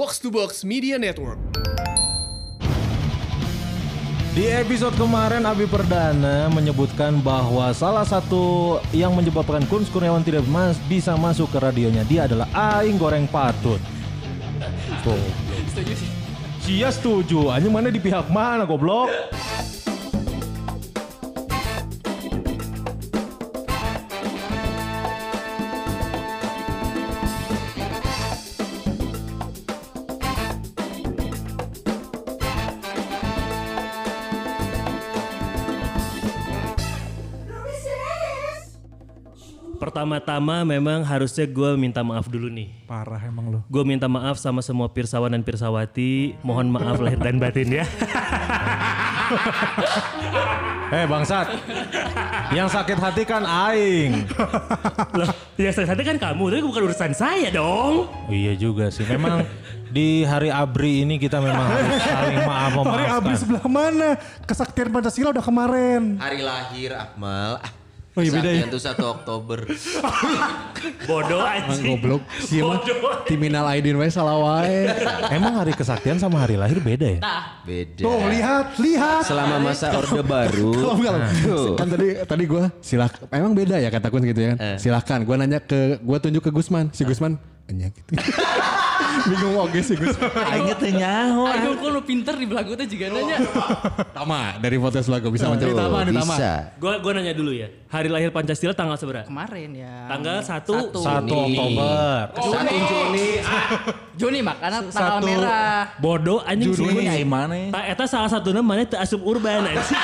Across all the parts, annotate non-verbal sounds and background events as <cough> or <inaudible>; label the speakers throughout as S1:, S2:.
S1: Box to Box Media Network.
S2: Di episode kemarin Abi Perdana menyebutkan bahwa salah satu yang menyebabkan Kun Kurniawan tidak mas bisa masuk ke radionya dia adalah Aing Goreng Patut. Tuh. <laughs>
S3: Setuju sih.
S2: Cia setuju, hanya mana di pihak mana goblok? <laughs>
S4: Pertama-tama memang harusnya gue minta maaf dulu nih.
S5: Parah emang lo.
S4: Gue minta maaf sama semua pirsawan dan pirsawati. Mohon maaf lahir dan batin ya. <laughs>
S2: Eh bangsat, yang sakit hati kan Aing.
S4: Loh, ya saya kan kamu, tapi bukan urusan saya dong.
S2: Oh, iya juga sih, memang di hari Abri ini kita memang harus saling maaf
S5: Hari
S2: memaafkan.
S5: abis sebelah mana? Kesaktian Pancasila udah kemarin.
S6: Hari lahir Akmal.
S5: Oh iya, beda ya?
S6: Tuh 1 Oktober. <laughs>
S4: Bodoh aja.
S7: Goblok. Siapa?
S4: Bodoh.
S7: Timinal Aidin wae salah wae. <laughs>
S2: Emang hari kesaktian sama hari lahir beda ya?
S6: Beda.
S5: Tuh lihat, lihat.
S6: Selama masa Orde Baru. <laughs>
S7: Kalau enggak
S6: Tuh.
S7: kan tadi tadi gue silak emang beda ya kataku gitu ya kan.
S6: Eh.
S7: Silahkan gue nanya ke gue tunjuk ke Gusman. Si Gusman enya gitu. Bingung oke si Gusman.
S3: Aing teh nyaho. Aing kok lu pinter di belagu teh juga nanya.
S7: Tama dari foto lagu bisa mencari
S6: Tuh,
S7: tama nih tama.
S6: bisa.
S4: Gue gue nanya dulu ya. Hari lahir Pancasila tanggal seberapa?
S3: Kemarin ya.
S4: Tanggal satu.
S2: Satu
S6: Juni.
S2: Oktober.
S6: Satu Juni.
S3: Juni makanya tanggal
S5: Satu.
S3: merah.
S4: Bodoh anjing
S5: Juni.
S4: sih.
S5: Ai
S4: mana? Tak eta salah satu namanya teu asup urban anjing.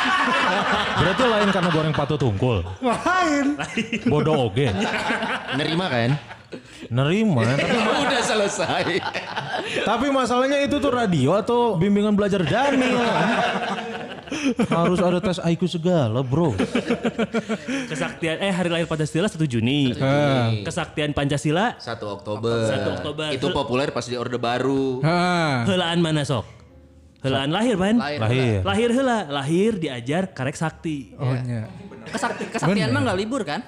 S4: <laughs>
S2: Berarti lain karena goreng patut tungkul.
S5: Lain.
S2: Bodoh oge.
S6: Nerima kan?
S2: Nerima. Tapi, <laughs>
S6: Udah selesai.
S2: tapi masalahnya itu tuh radio atau bimbingan belajar Daniel. Harus ada tes IQ segala bro.
S4: Kesaktian eh hari lahir Pancasila 1 Juni. Kesaktian Pancasila
S6: 1 Oktober.
S4: 1 Oktober.
S6: Itu populer pas di Orde Baru.
S4: Helaan mana sok? Helaan lahir pan?
S3: Lahir.
S2: Lahir.
S4: Lahir heula, lahir diajar karek sakti.
S5: Oh iya.
S3: Kesakti, kesaktian mah nggak libur kan?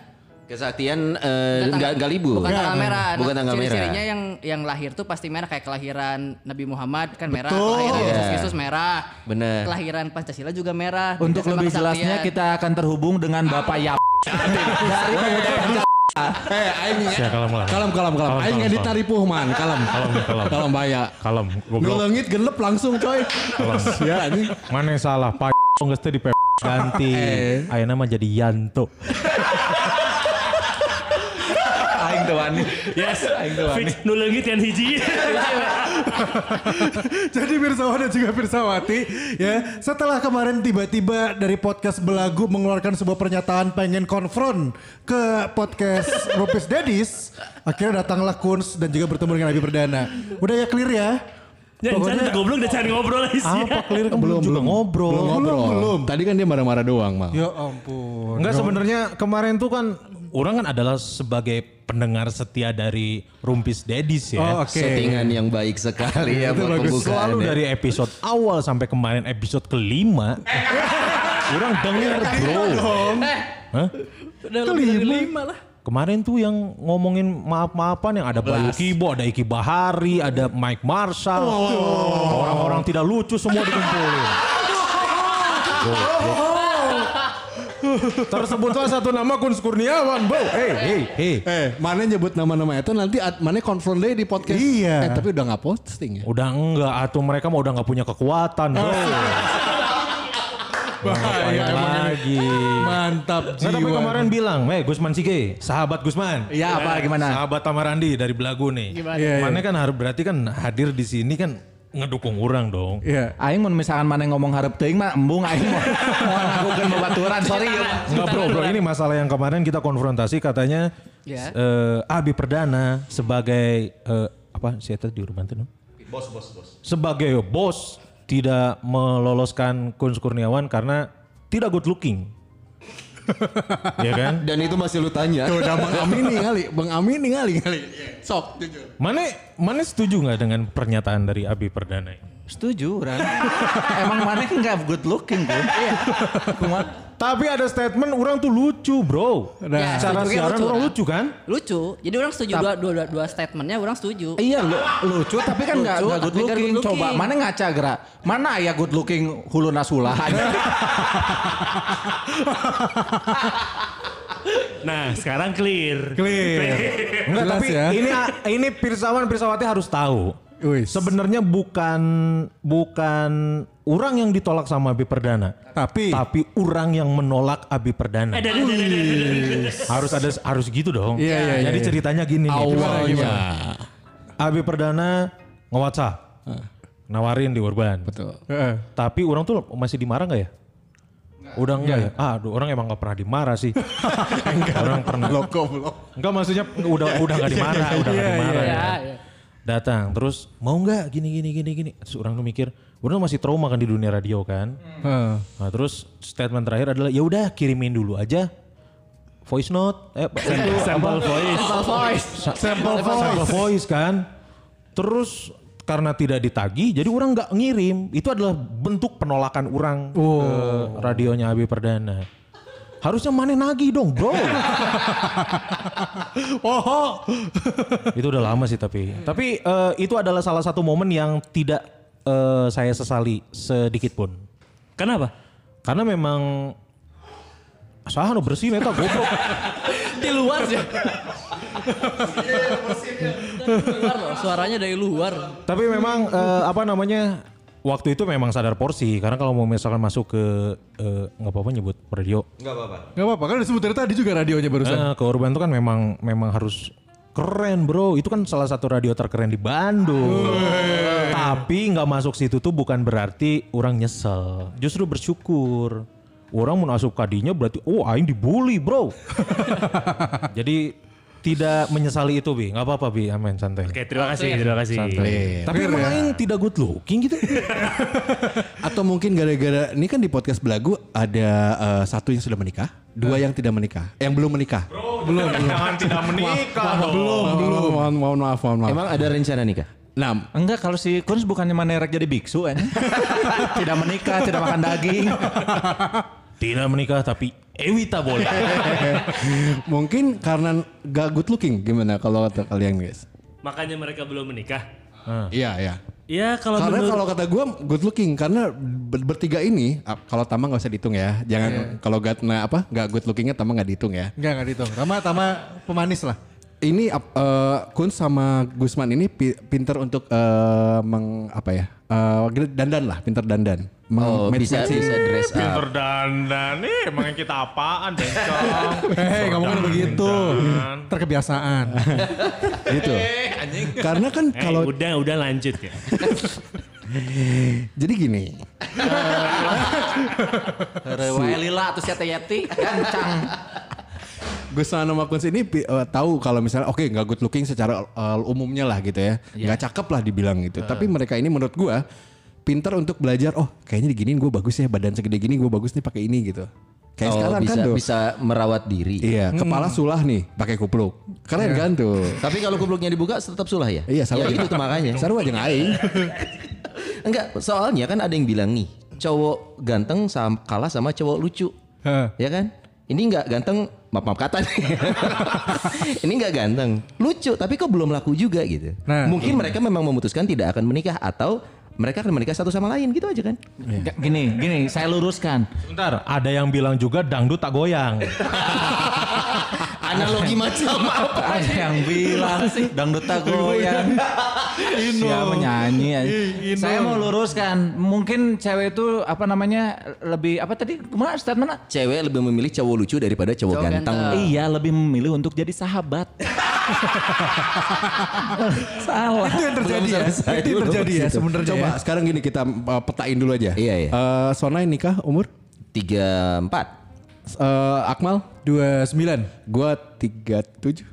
S6: Kesaktian eh,
S3: Nggak
S6: nggak libur.
S3: Bukan tanggal merah.
S6: Bukan
S3: Nah,
S6: tanggal merah.
S3: Ciri-cirinya yang yang lahir tuh pasti merah kayak kelahiran Nabi Muhammad kan merah,
S5: Betul.
S3: kelahiran Yesus
S6: Iya.
S3: Kristus merah.
S6: Bener.
S3: Kelahiran Pancasila juga merah.
S8: Untuk lebih
S3: kesaktian.
S8: jelasnya kita akan terhubung dengan Bapak Yap. Dari pemuda
S7: Eh aing
S2: Siap kalem lah.
S7: kalem kalem kalem.
S2: Kalem,
S7: Aing
S2: kalem,
S7: ngedit
S2: kalem.
S7: taripuh man. Kalem.
S2: Kalem, kalem.
S7: Kalem bahaya.
S2: Kalem.
S7: Ngelengit genep langsung coy. Ya ini.
S2: Mana yang salah? Pak geus teh di ganti. Ayeuna mah jadi Yanto.
S8: Aing wani.
S4: Yes.
S8: Aing wani.
S4: Fix nu leungit yang hiji. <laughs>
S5: Jadi Pirsawan dan juga Pirsawati ya setelah kemarin tiba-tiba dari podcast Belagu mengeluarkan sebuah pernyataan pengen konfront ke podcast <laughs> Rupis Dedis akhirnya datanglah Kuns dan juga bertemu dengan Abi Perdana udah ya clear ya
S4: Ya, Pokoknya, goblok udah cari ngobrol lagi sih.
S2: Apa clear kan belum juga ngobrol.
S7: Belum ngobrol.
S5: belum.
S7: Tadi kan dia marah-marah doang mal.
S5: ya ampun
S2: Enggak sebenarnya kemarin tuh kan orang kan adalah sebagai pendengar setia dari Rumpis Dedis ya.
S5: oh oke
S6: Settingan yang baik sekali ya <laughs> buat pembukaan.
S2: Selalu
S6: ya.
S2: dari episode awal sampai kemarin episode kelima. <laughs> orang denger bro. Hah?
S3: Udah lebih dari lima lah.
S2: Kemarin tuh yang ngomongin maaf-maafan yang ada Bayu Kibo, ada Iki Bahari, ada Mike Marshall. Orang-orang tidak lucu semua dikumpulin. <laughs> Goblok. Tersebutlah satu nama Kun Kurniawan, bro. Hei, hei, hei.
S7: Eh, mana nyebut nama-nama itu nanti at- mana konfront deh di podcast.
S5: Iya.
S7: Eh, tapi udah nggak posting ya.
S2: Udah enggak, atau mereka mau udah nggak punya kekuatan, bro. Bahaya lagi.
S7: Mantap
S2: Nggak, tapi kemarin bilang, eh Gusman Sige, sahabat Gusman.
S8: Iya apa gimana?
S2: Sahabat Tamarandi dari Belagu nih.
S3: Gimana?
S5: Iya, iya.
S2: Mana kan harus berarti kan hadir di sini kan ngedukung orang dong.
S5: Iya.
S8: Aing mun misalkan mana ngomong harap teuing mah embung aing mau <laughs> mau ngakukeun babaturan sorry.
S2: Enggak bro, bro ini masalah yang kemarin kita konfrontasi katanya
S3: Ya.
S2: eh, Abi Perdana sebagai eh, apa sih di rumah tuh? Bos, bos, bos. Sebagai bos tidak meloloskan Kun Kurniawan karena tidak good looking. <laughs> ya kan?
S6: Dan itu masih lu tanya.
S7: Tuh udah Bang Amin nih kali, Bang Amin nih kali kali. Sok jujur.
S2: Mana mana setuju nggak dengan pernyataan dari Abi Perdana? ini?
S8: Setuju orang. <laughs> Emang mana enggak good looking bro. Iya. Kumaha?
S2: Tapi ada statement orang tuh lucu bro.
S3: Ya,
S2: Secara
S3: setuju,
S2: siaran
S3: lucu,
S2: orang
S3: kan?
S2: lucu kan?
S3: Lucu. Jadi orang setuju dua, dua, dua, dua statementnya orang setuju.
S8: Iya lu, lucu tapi kan enggak good
S3: nggak
S8: looking.
S3: good looking.
S8: Coba mana ngaca gerak? Mana ya good looking hulu nasulah <laughs>
S4: Nah, sekarang clear.
S5: Clear. <laughs>
S2: Enggak,
S5: Jelas
S2: tapi
S5: ya.
S2: ini ini Pirsawan Pirsawati harus tahu. Sebenarnya bukan bukan orang yang ditolak sama Abi Perdana,
S5: Tapi
S2: tapi orang yang menolak Abi Perdana.
S4: Eh, dah, dah, dah, dah.
S2: harus ada harus gitu dong.
S5: Iya, iya, iya,
S2: Jadi
S5: iya.
S2: ceritanya gini nih.
S7: Awalnya.
S2: Abi Perdana nge-WhatsApp. Nawarin di Urban.
S7: Betul.
S5: Heeh.
S2: Tapi orang tuh masih dimarah nggak ya? Udah enggak ya? Ah, aduh, orang emang gak pernah dimarah sih. <laughs> orang pernah.
S7: Loko blok.
S2: Enggak maksudnya udah udah gak dimarah, udah gak dimarah.
S3: Iya,
S2: ya. Datang terus mau nggak gini gini gini gini. Terus orang tuh mikir, orang masih trauma kan di dunia radio kan.
S5: Heeh.
S2: Nah, terus statement terakhir adalah ya udah kirimin dulu aja voice note eh itu
S4: Sample voice.
S3: Sample voice.
S2: sample voice. Sample voice kan. Terus karena tidak ditagi, jadi orang nggak ngirim. Itu adalah bentuk penolakan orang ke radionya Abi Perdana. Harusnya mana nagi dong, bro. <laughs>
S5: Oh.
S2: itu udah lama sih tapi. Tapi eh, itu adalah salah satu momen yang tidak eh, saya sesali sedikit pun.
S4: Kenapa?
S2: Karena memang saya nu bersih neta goblok. <laughs>
S3: Di luar sih. Dari luar loh, suaranya dari luar.
S2: Tapi memang eh, apa namanya waktu itu memang sadar porsi karena kalau mau misalkan masuk ke eh, nggak apa-apa nyebut radio.
S6: Enggak apa-apa.
S5: Gak apa-apa kan disebut dari tadi juga radionya barusan.
S2: Eh, ke urban itu kan memang memang harus keren bro. Itu kan salah satu radio terkeren di Bandung. Tapi nggak masuk situ tuh bukan berarti orang nyesel. Justru bersyukur. Orang mau masuk kadinya berarti oh aing dibully bro. <laughs> Jadi tidak menyesali itu bi nggak apa-apa bi aman santai
S4: Oke, terima kasih, terima kasih.
S2: tapi emang aing tidak good looking gitu <laughs>
S7: Atau mungkin gara-gara ini kan di podcast belagu ada eh, satu yang sudah menikah, dua yang tidak menikah, yang belum menikah.
S2: belum jangan <laughs> tidak menikah
S7: Belum, belum. Mohon, mohon maaf, mohon maaf.
S6: Emang ada rencana nikah?
S7: Nah,
S8: Enggak kalau si Kunz bukannya manerek jadi biksu kan. <laughs> tidak menikah, tidak makan daging.
S2: tidak menikah tapi Ewita boleh <laughs>
S7: mungkin karena gak good looking gimana kalau kata kalian guys?
S4: Makanya mereka belum menikah.
S7: Iya, iya.
S4: Ya kalau
S7: Karena
S4: menurut
S7: kalau kata gue good looking karena ber- bertiga ini ah, kalau Tama nggak usah dihitung ya. Jangan kalau Gatna apa nggak good lookingnya Tama nggak dihitung ya.
S5: Enggak, enggak dihitung. Tama, Tama pemanis lah.
S7: Ini eh, Kun sama Gusman ini pi- pinter untuk eh, meng apa ya? eh, dandan lah, pinter dandan. Meng-
S6: Oh, bisa bisa dress up.
S2: Terdandan nih emang kita apaan bencong <laughs>
S5: Hei, ngomongin begitu. Terkebiasaan. <laughs>
S7: gitu. Karena kan kalau
S4: udah udah lanjut ya. <laughs>
S7: jadi gini,
S3: Wae lila atau siapa yeti. Gancang.
S7: Gusman sama Kun ini eh, tahu kalau misalnya oke nggak good looking secara eh, umumnya lah gitu ya, nggak cakep lah dibilang gitu. Tapi mereka ini menurut gua pinter untuk belajar. Oh kayaknya diginiin gue bagus ya badan segede gini gue bagus nih pakai ini gitu. Kayak
S6: Oh,
S7: sekarang
S6: bisa
S7: kan tuh.
S6: bisa merawat diri.
S7: Iya, kepala sulah nih pakai kupluk. Keren kan tuh.
S6: Tapi kalau kupluknya dibuka tetap sulah ya?
S7: Iya, sama
S6: Ya itu tuh makanya.
S7: Sarua aja aing. <laughs>
S6: Enggak, soalnya kan ada yang bilang nih, cowok ganteng sam- kalah sama cowok lucu.
S5: Heh.
S6: Ya kan? Ini enggak ganteng, maaf maaf kata nih. <laughs> Ini enggak ganteng, lucu tapi kok belum laku juga gitu.
S5: Nah.
S6: Mungkin mereka memang memutuskan tidak akan menikah atau mereka akan menikah satu sama lain gitu aja kan.
S8: Gini, gini, saya luruskan.
S2: Bentar, ada yang bilang juga dangdut tak goyang. <laughs>
S6: Analogi macam apa? <laughs>
S8: Yang bilang sih, dangduta goyang. <laughs> Siapa menyanyi? Saya mau luruskan. Mungkin cewek itu apa namanya lebih apa tadi? Ke mana Ustaz mana?
S6: Cewek lebih memilih cowok lucu daripada cowok,
S3: cowok
S6: ganteng.
S3: ganteng.
S8: Iya, lebih memilih untuk jadi sahabat. <laughs> Salah.
S5: Itu yang terjadi ya. Itu yang terjadi ya sebenarnya.
S7: Coba sekarang gini kita eh, petain dulu aja.
S6: Iya, iya.
S7: Eh, Sonai nikah umur?
S6: 34
S7: uh, Akmal
S5: 29.
S7: Gua 37.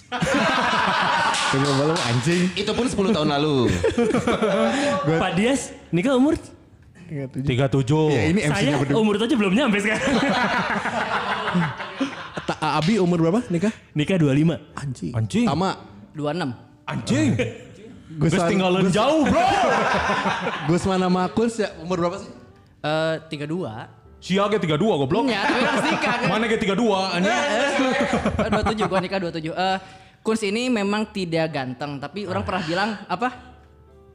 S7: Tunggu belum anjing.
S6: Itu pun 10 tahun lalu. <laughs> gua...
S4: Pak Dias, nikah umur
S2: 37. 37.
S7: Ya, ini MC
S4: Saya
S7: berdua.
S4: umur aja belum nyampe sekarang.
S7: Abi umur berapa nikah?
S4: Nikah 25.
S7: Anjing.
S2: Anjing.
S7: Tama
S3: 26.
S2: Anjing. <laughs>
S7: Gus
S2: tinggalan jauh bro.
S7: Gus mana Makul ya, umur berapa sih?
S3: Eh uh,
S2: 32. Sia G32 goblok.
S3: Iya, tapi harus nikah. Kan?
S2: Mana G32
S3: dua, 27 <laughs> gua nikah 27. Eh uh, Kurs ini memang tidak ganteng, tapi orang pernah bilang apa?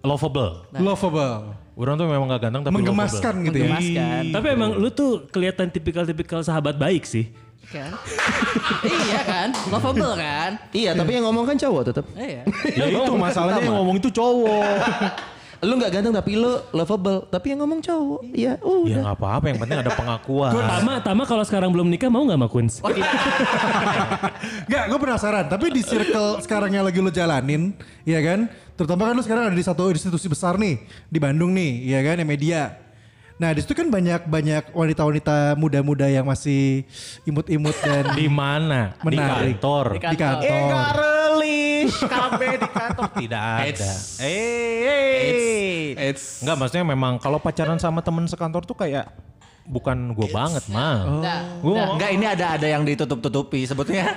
S2: Lovable. Nah.
S5: Lovable.
S2: Orang tuh memang gak ganteng tapi
S5: menggemaskan lovable. gitu ya.
S3: Menggemaskan.
S4: Tapi emang lu tuh kelihatan tipikal-tipikal sahabat baik sih
S3: kan? <laughs> iya kan? Lovable kan?
S6: Iya, tapi yang ngomong kan cowok tetap.
S3: Iya.
S2: ya itu masalahnya yang ngomong itu cowok. <laughs>
S6: Lu nggak ganteng tapi lu lovable, tapi yang ngomong cowok. Iya,
S2: ya
S6: udah.
S2: nggak apa-apa yang penting ada pengakuan.
S4: Tama, Tama kalau sekarang belum nikah mau nggak sama Kunz?
S3: Oh <laughs> tidak.
S5: Enggak, gue penasaran. Tapi di circle sekarang yang lagi lu jalanin, ya kan? Terutama kan lu sekarang ada di satu institusi besar nih, di Bandung nih, ya kan, yang media. Nah di situ kan banyak banyak wanita-wanita muda-muda yang masih imut-imut dan <laughs>
S2: Di mana? Di
S5: Menarik.
S2: kantor.
S3: Di
S5: di kantor.
S2: Eh relish, KB di kantor. Tidak ada. Eh,
S7: It's
S2: Enggak maksudnya memang kalau pacaran sama temen sekantor tuh kayak bukan gue banget mah.
S3: Nah,
S2: Gue
S8: Enggak ini ada ada yang ditutup-tutupi sebetulnya. <laughs>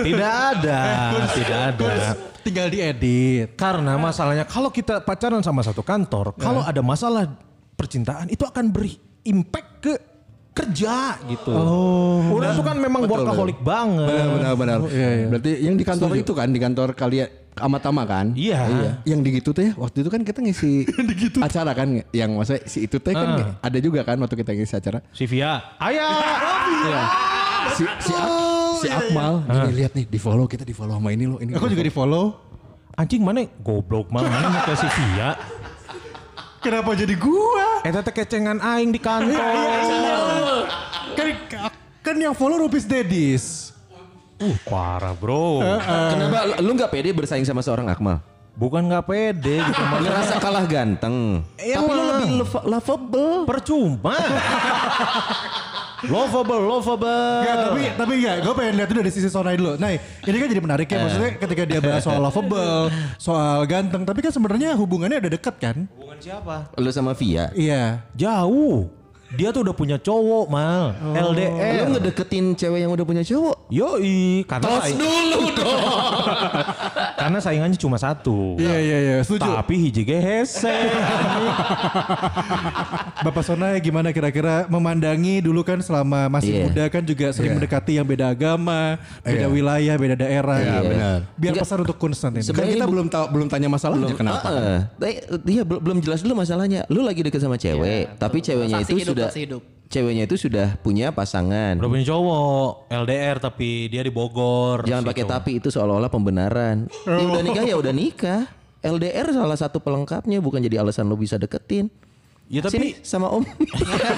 S2: tidak ada, tidak ada.
S5: tinggal diedit.
S2: Karena masalahnya kalau kita pacaran sama satu kantor, kalau ada masalah percintaan itu akan beri impact ke kerja gitu. Oh. Udah tuh kan memang workaholic banget.
S7: benar benar benar. Berarti yang di kantor itu kan di kantor kalian amat Tama kan?
S2: Iya.
S7: Yang di gitu teh waktu itu kan kita ngisi <laughs> acara kan yang maksudnya si itu teh kan ada juga kan waktu kita ngisi acara.
S2: Si Via, ayah. <laughs>
S7: Iya. Si si, Ak- si Akmal, nih lihat nih di follow kita di follow sama ini loh ini.
S5: Aku juga di follow.
S2: Anjing mana goblok mana mau ke si Via.
S5: Kenapa jadi gua?
S2: Eta teh kecengan aing di kantor.
S5: Kan, kan yang follow Rupis Dedis.
S2: Uh, parah bro.
S6: Kenapa lu nggak pede bersaing sama seorang Akmal?
S2: Bukan nggak pede gitu. <laughs>
S6: Ngerasa kalah ganteng. tapi lu lebih lov- lovable.
S2: Percuma. <laughs> lovable, lovable.
S5: Enggak, tapi tapi enggak, gue pengen lihat dulu dari sisi Sonai dulu. Nah, ini kan jadi menarik ya, maksudnya ketika dia bahas soal lovable, soal ganteng, tapi kan sebenarnya hubungannya udah dekat kan?
S2: Hubungan siapa?
S6: Lu sama Via.
S5: Iya.
S2: Jauh. Dia tuh udah punya cowok mal. LDR.
S6: Lu ngedeketin cewek yang udah punya cowok.
S2: Yoi. Karena saing-
S6: dulu <laughs> dong.
S2: karena saingannya cuma satu.
S5: Iya, iya, iya, setuju.
S2: Tapi hiji ge hese.
S5: Bapak Sonai gimana kira-kira memandangi dulu kan selama masih
S6: Iya.
S5: muda kan juga sering mendekati yang beda agama, beda wilayah, beda daerah.
S7: Iya,
S5: gitu.
S7: benar.
S5: Biar
S6: Enggak.
S5: pesan untuk Kunz nanti.
S7: Kan kita belum tahu belum tanya masalahnya kenapa.
S6: Heeh. Tapi, Iya belum belum jelas dulu masalahnya. Lu lagi deket sama cewek, tapi ceweknya
S3: Saksi
S6: itu
S3: hidup,
S6: sudah
S3: hidup.
S6: ceweknya itu sudah punya pasangan.
S2: udah punya cowok. LDR tapi dia di Bogor.
S6: Jangan pakai tapi itu seolah-olah pembenaran. Ya udah nikah ya udah nikah. LDR salah satu pelengkapnya bukan jadi alasan lo bisa deketin.
S2: Ya
S6: Sini
S2: tapi
S6: sama Om.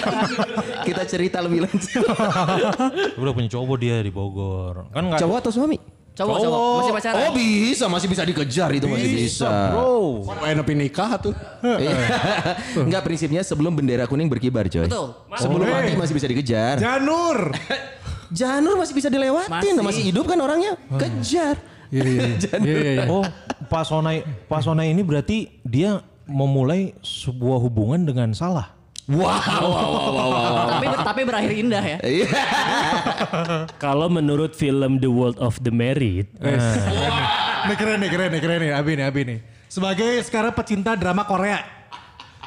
S6: <laughs> Kita cerita lebih lanjut. <laughs>
S2: udah punya cowok dia di Bogor. Kan nggak
S6: Cowok atau suami?
S3: Cowok, cowok, masih pacaran.
S6: Oh bisa, masih bisa dikejar itu masih bisa.
S2: Bro.
S7: Api nikah tuh. <laughs>
S6: Enggak prinsipnya sebelum bendera kuning berkibar coy.
S3: Betul.
S6: Sebelum mati masih bisa dikejar.
S5: Janur. <laughs>
S6: Janur masih bisa dilewatin,
S3: Masih.
S6: masih, hidup kan orangnya. Kejar.
S5: Iya, iya, iya. <laughs> Iya, iya, iya.
S2: Oh, Pak Sonai, Pak Sonai ini berarti dia memulai sebuah hubungan dengan salah.
S3: Tapi tapi berakhir indah ya.
S6: Iya.
S4: Kalau menurut film The World of the Married,
S5: Nih keren nih, keren nih, keren nih, Abi nih, Abi nih. Sebagai sekarang pecinta drama Korea.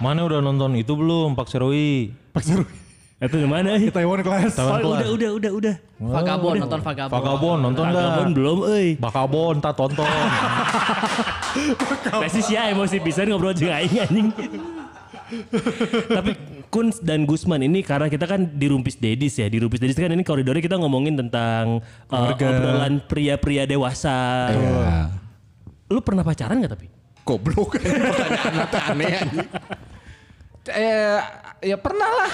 S2: Mana udah nonton itu belum Pak Seroi?
S5: Pak Seru.
S4: itu di mana?
S5: Di Taiwan Class.
S4: Oh, udah, udah, udah, udah.
S3: Vagabond nonton Vagabond.
S2: Vagabond nonton
S4: Vagabond
S2: nggak?
S4: belum, euy.
S2: Bakabon tak tonton. <laughs>
S4: Pasti sih ya emosi pisan ngobrol jeung aing anjing. Tapi Kunz dan Gusman ini karena kita kan di Rumpis Dedis ya. Di Rumpis Dedis kan ini koridornya kita ngomongin tentang uh, obrolan pria-pria dewasa. Lu pernah pacaran gak tapi?
S7: Goblok. <laughs> Pertanyaan aneh.
S8: Eh, ya pernah lah.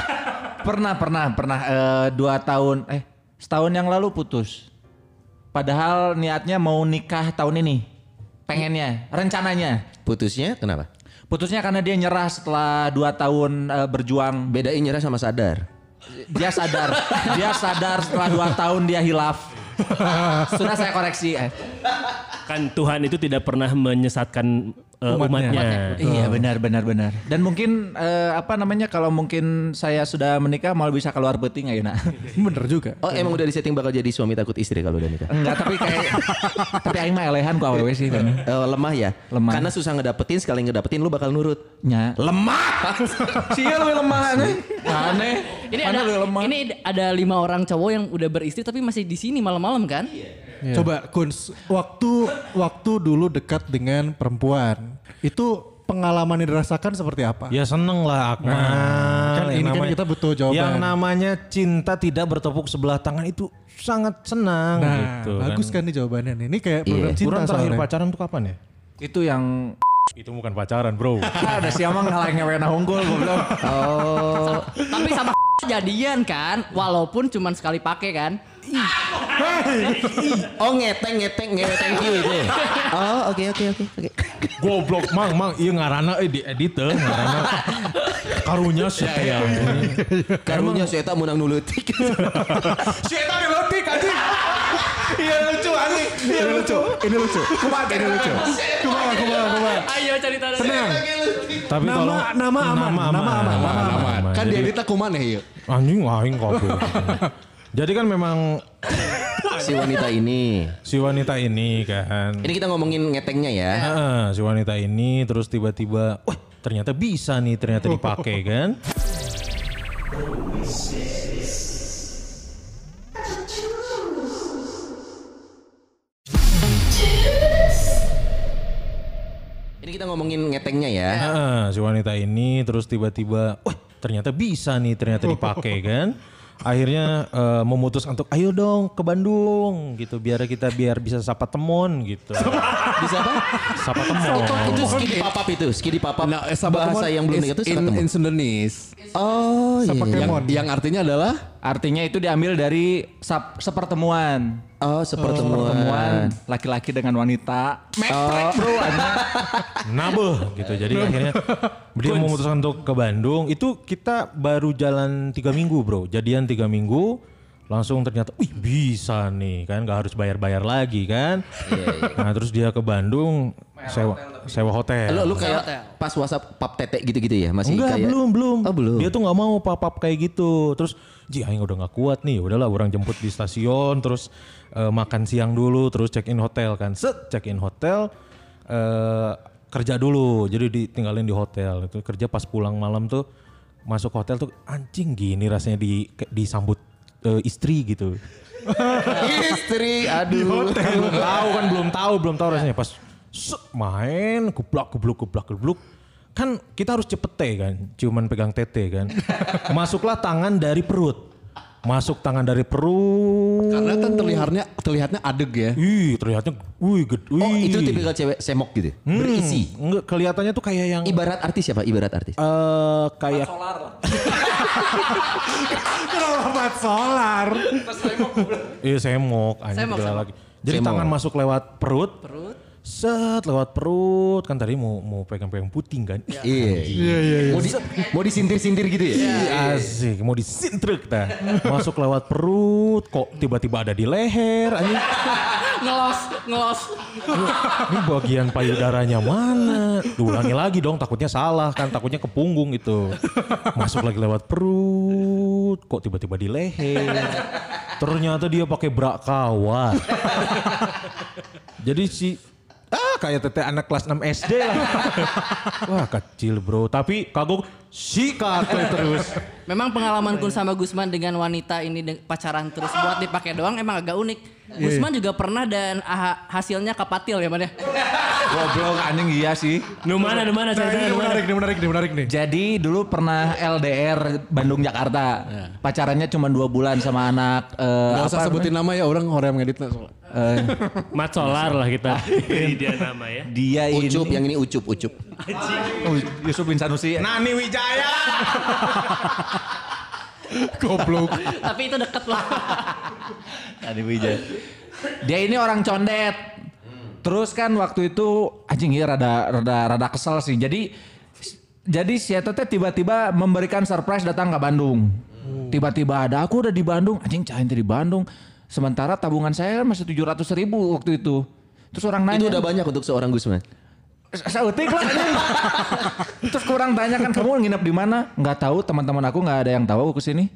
S8: Pernah, pernah, pernah. Eh, dua tahun, eh setahun yang lalu putus. Padahal niatnya mau nikah tahun ini. Pengennya, rencananya.
S6: Putusnya kenapa?
S8: Putusnya karena dia nyerah setelah dua tahun eh, berjuang.
S6: Bedain nyerah sama sadar.
S8: Dia sadar, dia sadar setelah dua tahun dia hilaf. <laughs> Sudah saya koreksi. Eh.
S4: Kan Tuhan itu tidak pernah menyesatkan eh, umatnya.
S8: Iya benar benar benar. Dan mungkin eh, apa namanya kalau mungkin saya sudah menikah mau bisa keluar peti nggak ya nak? <laughs>
S5: Bener juga.
S6: Oh emang udah disetting bakal jadi suami takut istri kalau udah nikah?
S8: Enggak tapi kayak <laughs> tapi aing mah elehan ku awewe sih kan.
S6: Eh, lemah ya?
S8: Lemah.
S6: Karena susah ngedapetin, sekali ngedapetin lu bakal nurut.
S8: Nya.
S6: Lemah! <laughs>
S8: Sia lu lemah aneh. Aneh.
S3: Ini
S8: Mana
S3: ada
S8: lemah?
S3: ini ada lima orang cowok yang udah beristri tapi masih di sini malam-malam kan?
S5: Coba Kuns, waktu waktu dulu dekat dengan perempuan, itu pengalaman yang dirasakan seperti apa?
S2: Ya seneng lah Akmal.
S5: kan
S2: Yang
S5: ini kan kita butuh jawaban.
S2: Yang namanya cinta tidak bertepuk sebelah tangan itu sangat senang
S5: Nah,
S2: gitu
S5: bagus kan nih jawabannya nih. Ini kayak program
S6: Iya.
S5: cinta
S2: Kurang terakhir
S5: soalnya.
S2: pacaran tuh kapan ya?
S8: Itu yang
S2: Itu bukan pacaran bro.
S8: ada siapa ngalahin ngewe unggul goblok.
S6: Oh,
S3: Tapi sama <laughs> jadian kan, walaupun cuman sekali pakai kan?
S6: Oh ngeteng ngeteng ngeteng you itu. Oh oke oke oke oke.
S2: Goblok mang mang iya ngarana eh di edit teh ngarana karunya sih ya.
S6: Karunya saya tak menang nulutik.
S2: Si <laughs> eta anjing.
S7: Iya lucu anjing. Iya lucu. Ini lucu. Kumat ini lucu.
S5: Kumaha, kumaha, kumaha.
S3: Ayo cerita
S5: Tenang.
S2: Tapi
S5: Nama-
S2: kalau
S5: nama aman, nama aman, nama
S7: Aman. Kan
S2: Jadi-
S7: dieditnya kuman ya iya.
S2: Anjing aing kopi. <laughs> Jadi kan memang
S6: si wanita ini.
S2: si wanita ini kan.
S6: Ini kita ngomongin ngetengnya ya.
S2: Heeh, si wanita ini terus tiba-tiba, wah ternyata bisa nih, ternyata dipakai kan.
S6: Ini kita ngomongin ngetengnya ya.
S2: Heeh, si wanita ini terus tiba-tiba, wah ternyata bisa nih, ternyata dipakai kan. Akhirnya eh, memutuskan untuk ayo dong ke Bandung gitu biar kita biar bisa sapa temon gitu.
S6: Bisa apa?
S2: Sapa temon.
S6: Itu skidi papap itu, skidi papap.
S7: Nah, eh, sahabat
S6: bahasa yang belum itu
S7: in,
S6: ketemu.
S7: in Sundanese.
S6: Oh iya.
S5: Sapa
S6: iya.
S5: Kemon.
S7: Yang artinya adalah
S8: Artinya itu diambil dari sap, sepertemuan.
S6: Oh sepertemuan.
S8: Pertemuan laki-laki dengan wanita. Metrek bro. <laughs>
S2: Nabeh gitu. Jadi akhirnya dia memutuskan untuk ke Bandung. Itu kita baru jalan tiga minggu bro. Jadian tiga minggu. Langsung ternyata, wih bisa nih kan. Gak harus bayar-bayar lagi kan. Nah terus dia ke Bandung. Sewa, sewa hotel.
S6: Lu, lu kayak
S3: Hotel.
S6: pas WhatsApp pap tete gitu-gitu ya masih
S2: Enggak,
S6: kayak.
S2: belum, belum.
S6: Oh belum.
S2: Dia tuh nggak mau papap kayak gitu. Terus, ji aing udah nggak kuat nih. Udahlah, orang jemput di stasiun, terus eh, makan siang dulu, terus check in hotel kan. Set, check in hotel, eh, kerja dulu. Jadi ditinggalin di hotel. Itu kerja pas pulang malam tuh masuk hotel tuh anjing gini rasanya di disambut eh, istri gitu. <laughs>
S6: Istri, aduh.
S2: belum tahu kan belum tahu belum tahu rasanya pas set, main kublak kubluk kublak kubluk kan kita harus cepet teh kan cuman pegang tete kan <laughs> masuklah tangan dari perut masuk tangan dari perut
S7: karena kan terlihatnya terlihatnya adeg ya.
S2: ih terlihatnya wih gede wih.
S6: Oh itu tipikal cewek semok gitu.
S2: Hmm,
S6: Berisi.
S2: enggak kelihatannya tuh kayak yang
S6: Ibarat artis siapa? Ibarat artis.
S2: eh kayak
S5: Kenapa mat solar? <laughs>
S2: iya semok anjing
S3: Semok,
S2: gila
S3: semok.
S2: lagi jadi
S6: Semok.
S2: tangan masuk lewat perut
S3: Perut.
S2: Set lewat perut kan tadi mau mau pegang-pegang puting kan
S6: Iya. Iya iya. Mau di, mau disintir-sintir gitu ya?
S2: Iya, Asik, mau disintrek dah. Masuk lewat perut, kok tiba-tiba ada di leher. Anjing, <laughs>
S3: Ngelos, ngelos.
S2: ini bagian payudaranya mana? Diulangi lagi dong, takutnya salah kan, takutnya ke punggung itu. Masuk lagi lewat perut, kok tiba-tiba di leher. Ternyata dia pakai bra kawat. <laughs> Jadi si Ah kayak tete anak kelas 6 SD lah. <laughs> Wah kecil bro. Tapi kagok sikat terus.
S3: Memang pengalaman Kun sama Gusman dengan wanita ini pacaran terus buat dipakai doang emang agak unik. Gusman juga pernah dan ah, hasilnya kapatil ya man ya.
S8: Goblok anjing iya sih.
S4: Nu mana, nu mana
S5: Nah,
S4: ceritanya,
S5: ini
S4: mana?
S5: menarik nih, menarik nih, menarik nih.
S8: Jadi dulu pernah LDR Bandung Jakarta. Pacarannya cuma dua bulan sama anak eh,
S7: Gak usah
S8: apa
S7: sebutin nama ya orang orang ngeditnya soalnya. <laughs>
S4: Mat Solar lah kita. <laughs> Ini dia nama ya.
S8: dia ini
S6: Ucup yang ini ucup ucup.
S8: Oh, Yusuf bin Sanusi.
S2: Nani Wijaya. <laughs>
S5: Goblok.
S3: Tapi itu deket lah.
S8: Adi Wijaya. Dia ini orang condet. Terus kan waktu itu anjing ya rada rada rada kesel sih. Jadi jadi si Eta teh tiba-tiba memberikan surprise datang ke Bandung. Tiba-tiba ada aku udah di Bandung. Anjing cahin di Bandung. Sementara tabungan saya kan masih 700 ribu waktu itu. Terus orang nanya.
S6: Itu udah banyak untuk seorang Gusman.
S8: Sautik lah. Terus kurang tanya kan kamu nginep di mana? Nggak tahu teman-teman aku nggak ada yang tahu aku ke sini.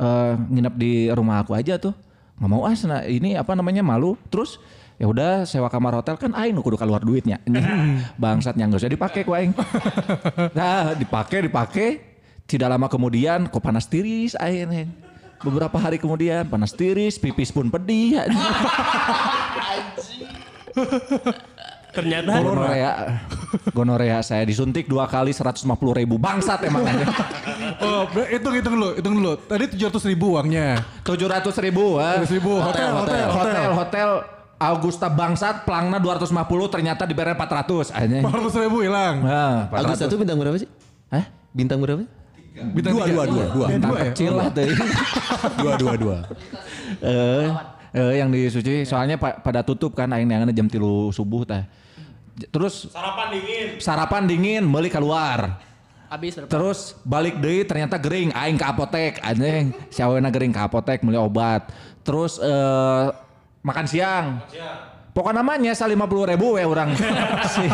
S8: Eh nginep di rumah aku aja tuh. Nggak mau ah sena- ini apa namanya malu. Terus ya udah sewa kamar hotel kan aing kudu keluar duitnya. Bangsatnya nggak usah dipakai ku aing. Nah dipakai dipakai. Tidak lama kemudian kok panas tiris aing. Beberapa hari kemudian panas tiris, pipis pun pedih. <laughs>
S4: Ternyata
S8: Gonorea, <laughs> gonorea saya disuntik dua kali 150 ribu bangsat emang aja. <laughs>
S5: Oh, hitung hitung dulu, hitung dulu. Tadi 700 ribu uangnya.
S8: 700 ribu, ah.
S5: 700 ribu, hotel, hotel, hotel.
S8: hotel, hotel, Augusta bangsat, pelangna 250, ternyata dibayar 400 aja.
S5: 400 ribu hilang.
S8: Nah, 400.
S6: satu bintang berapa sih?
S8: Hah?
S6: Bintang berapa?
S5: Bintang dua, dua, dua, dua.
S8: Bintang
S5: dua ya?
S8: kecil lah tuh. <laughs>
S7: Dua dua dua.
S8: Eh, eh, yang di Suci, soalnya pa- pada tutup kan, aing neangan jam tilu subuh teh. Terus sarapan dingin. Sarapan dingin, beli keluar.
S3: Habis berapa?
S8: Terus balik deh ternyata gering, aing ke apotek, anjing. Si awena gering ke apotek beli obat. Terus eh makan siang. Pokoknya namanya sa 50 ribu ya orang. <laughs> si,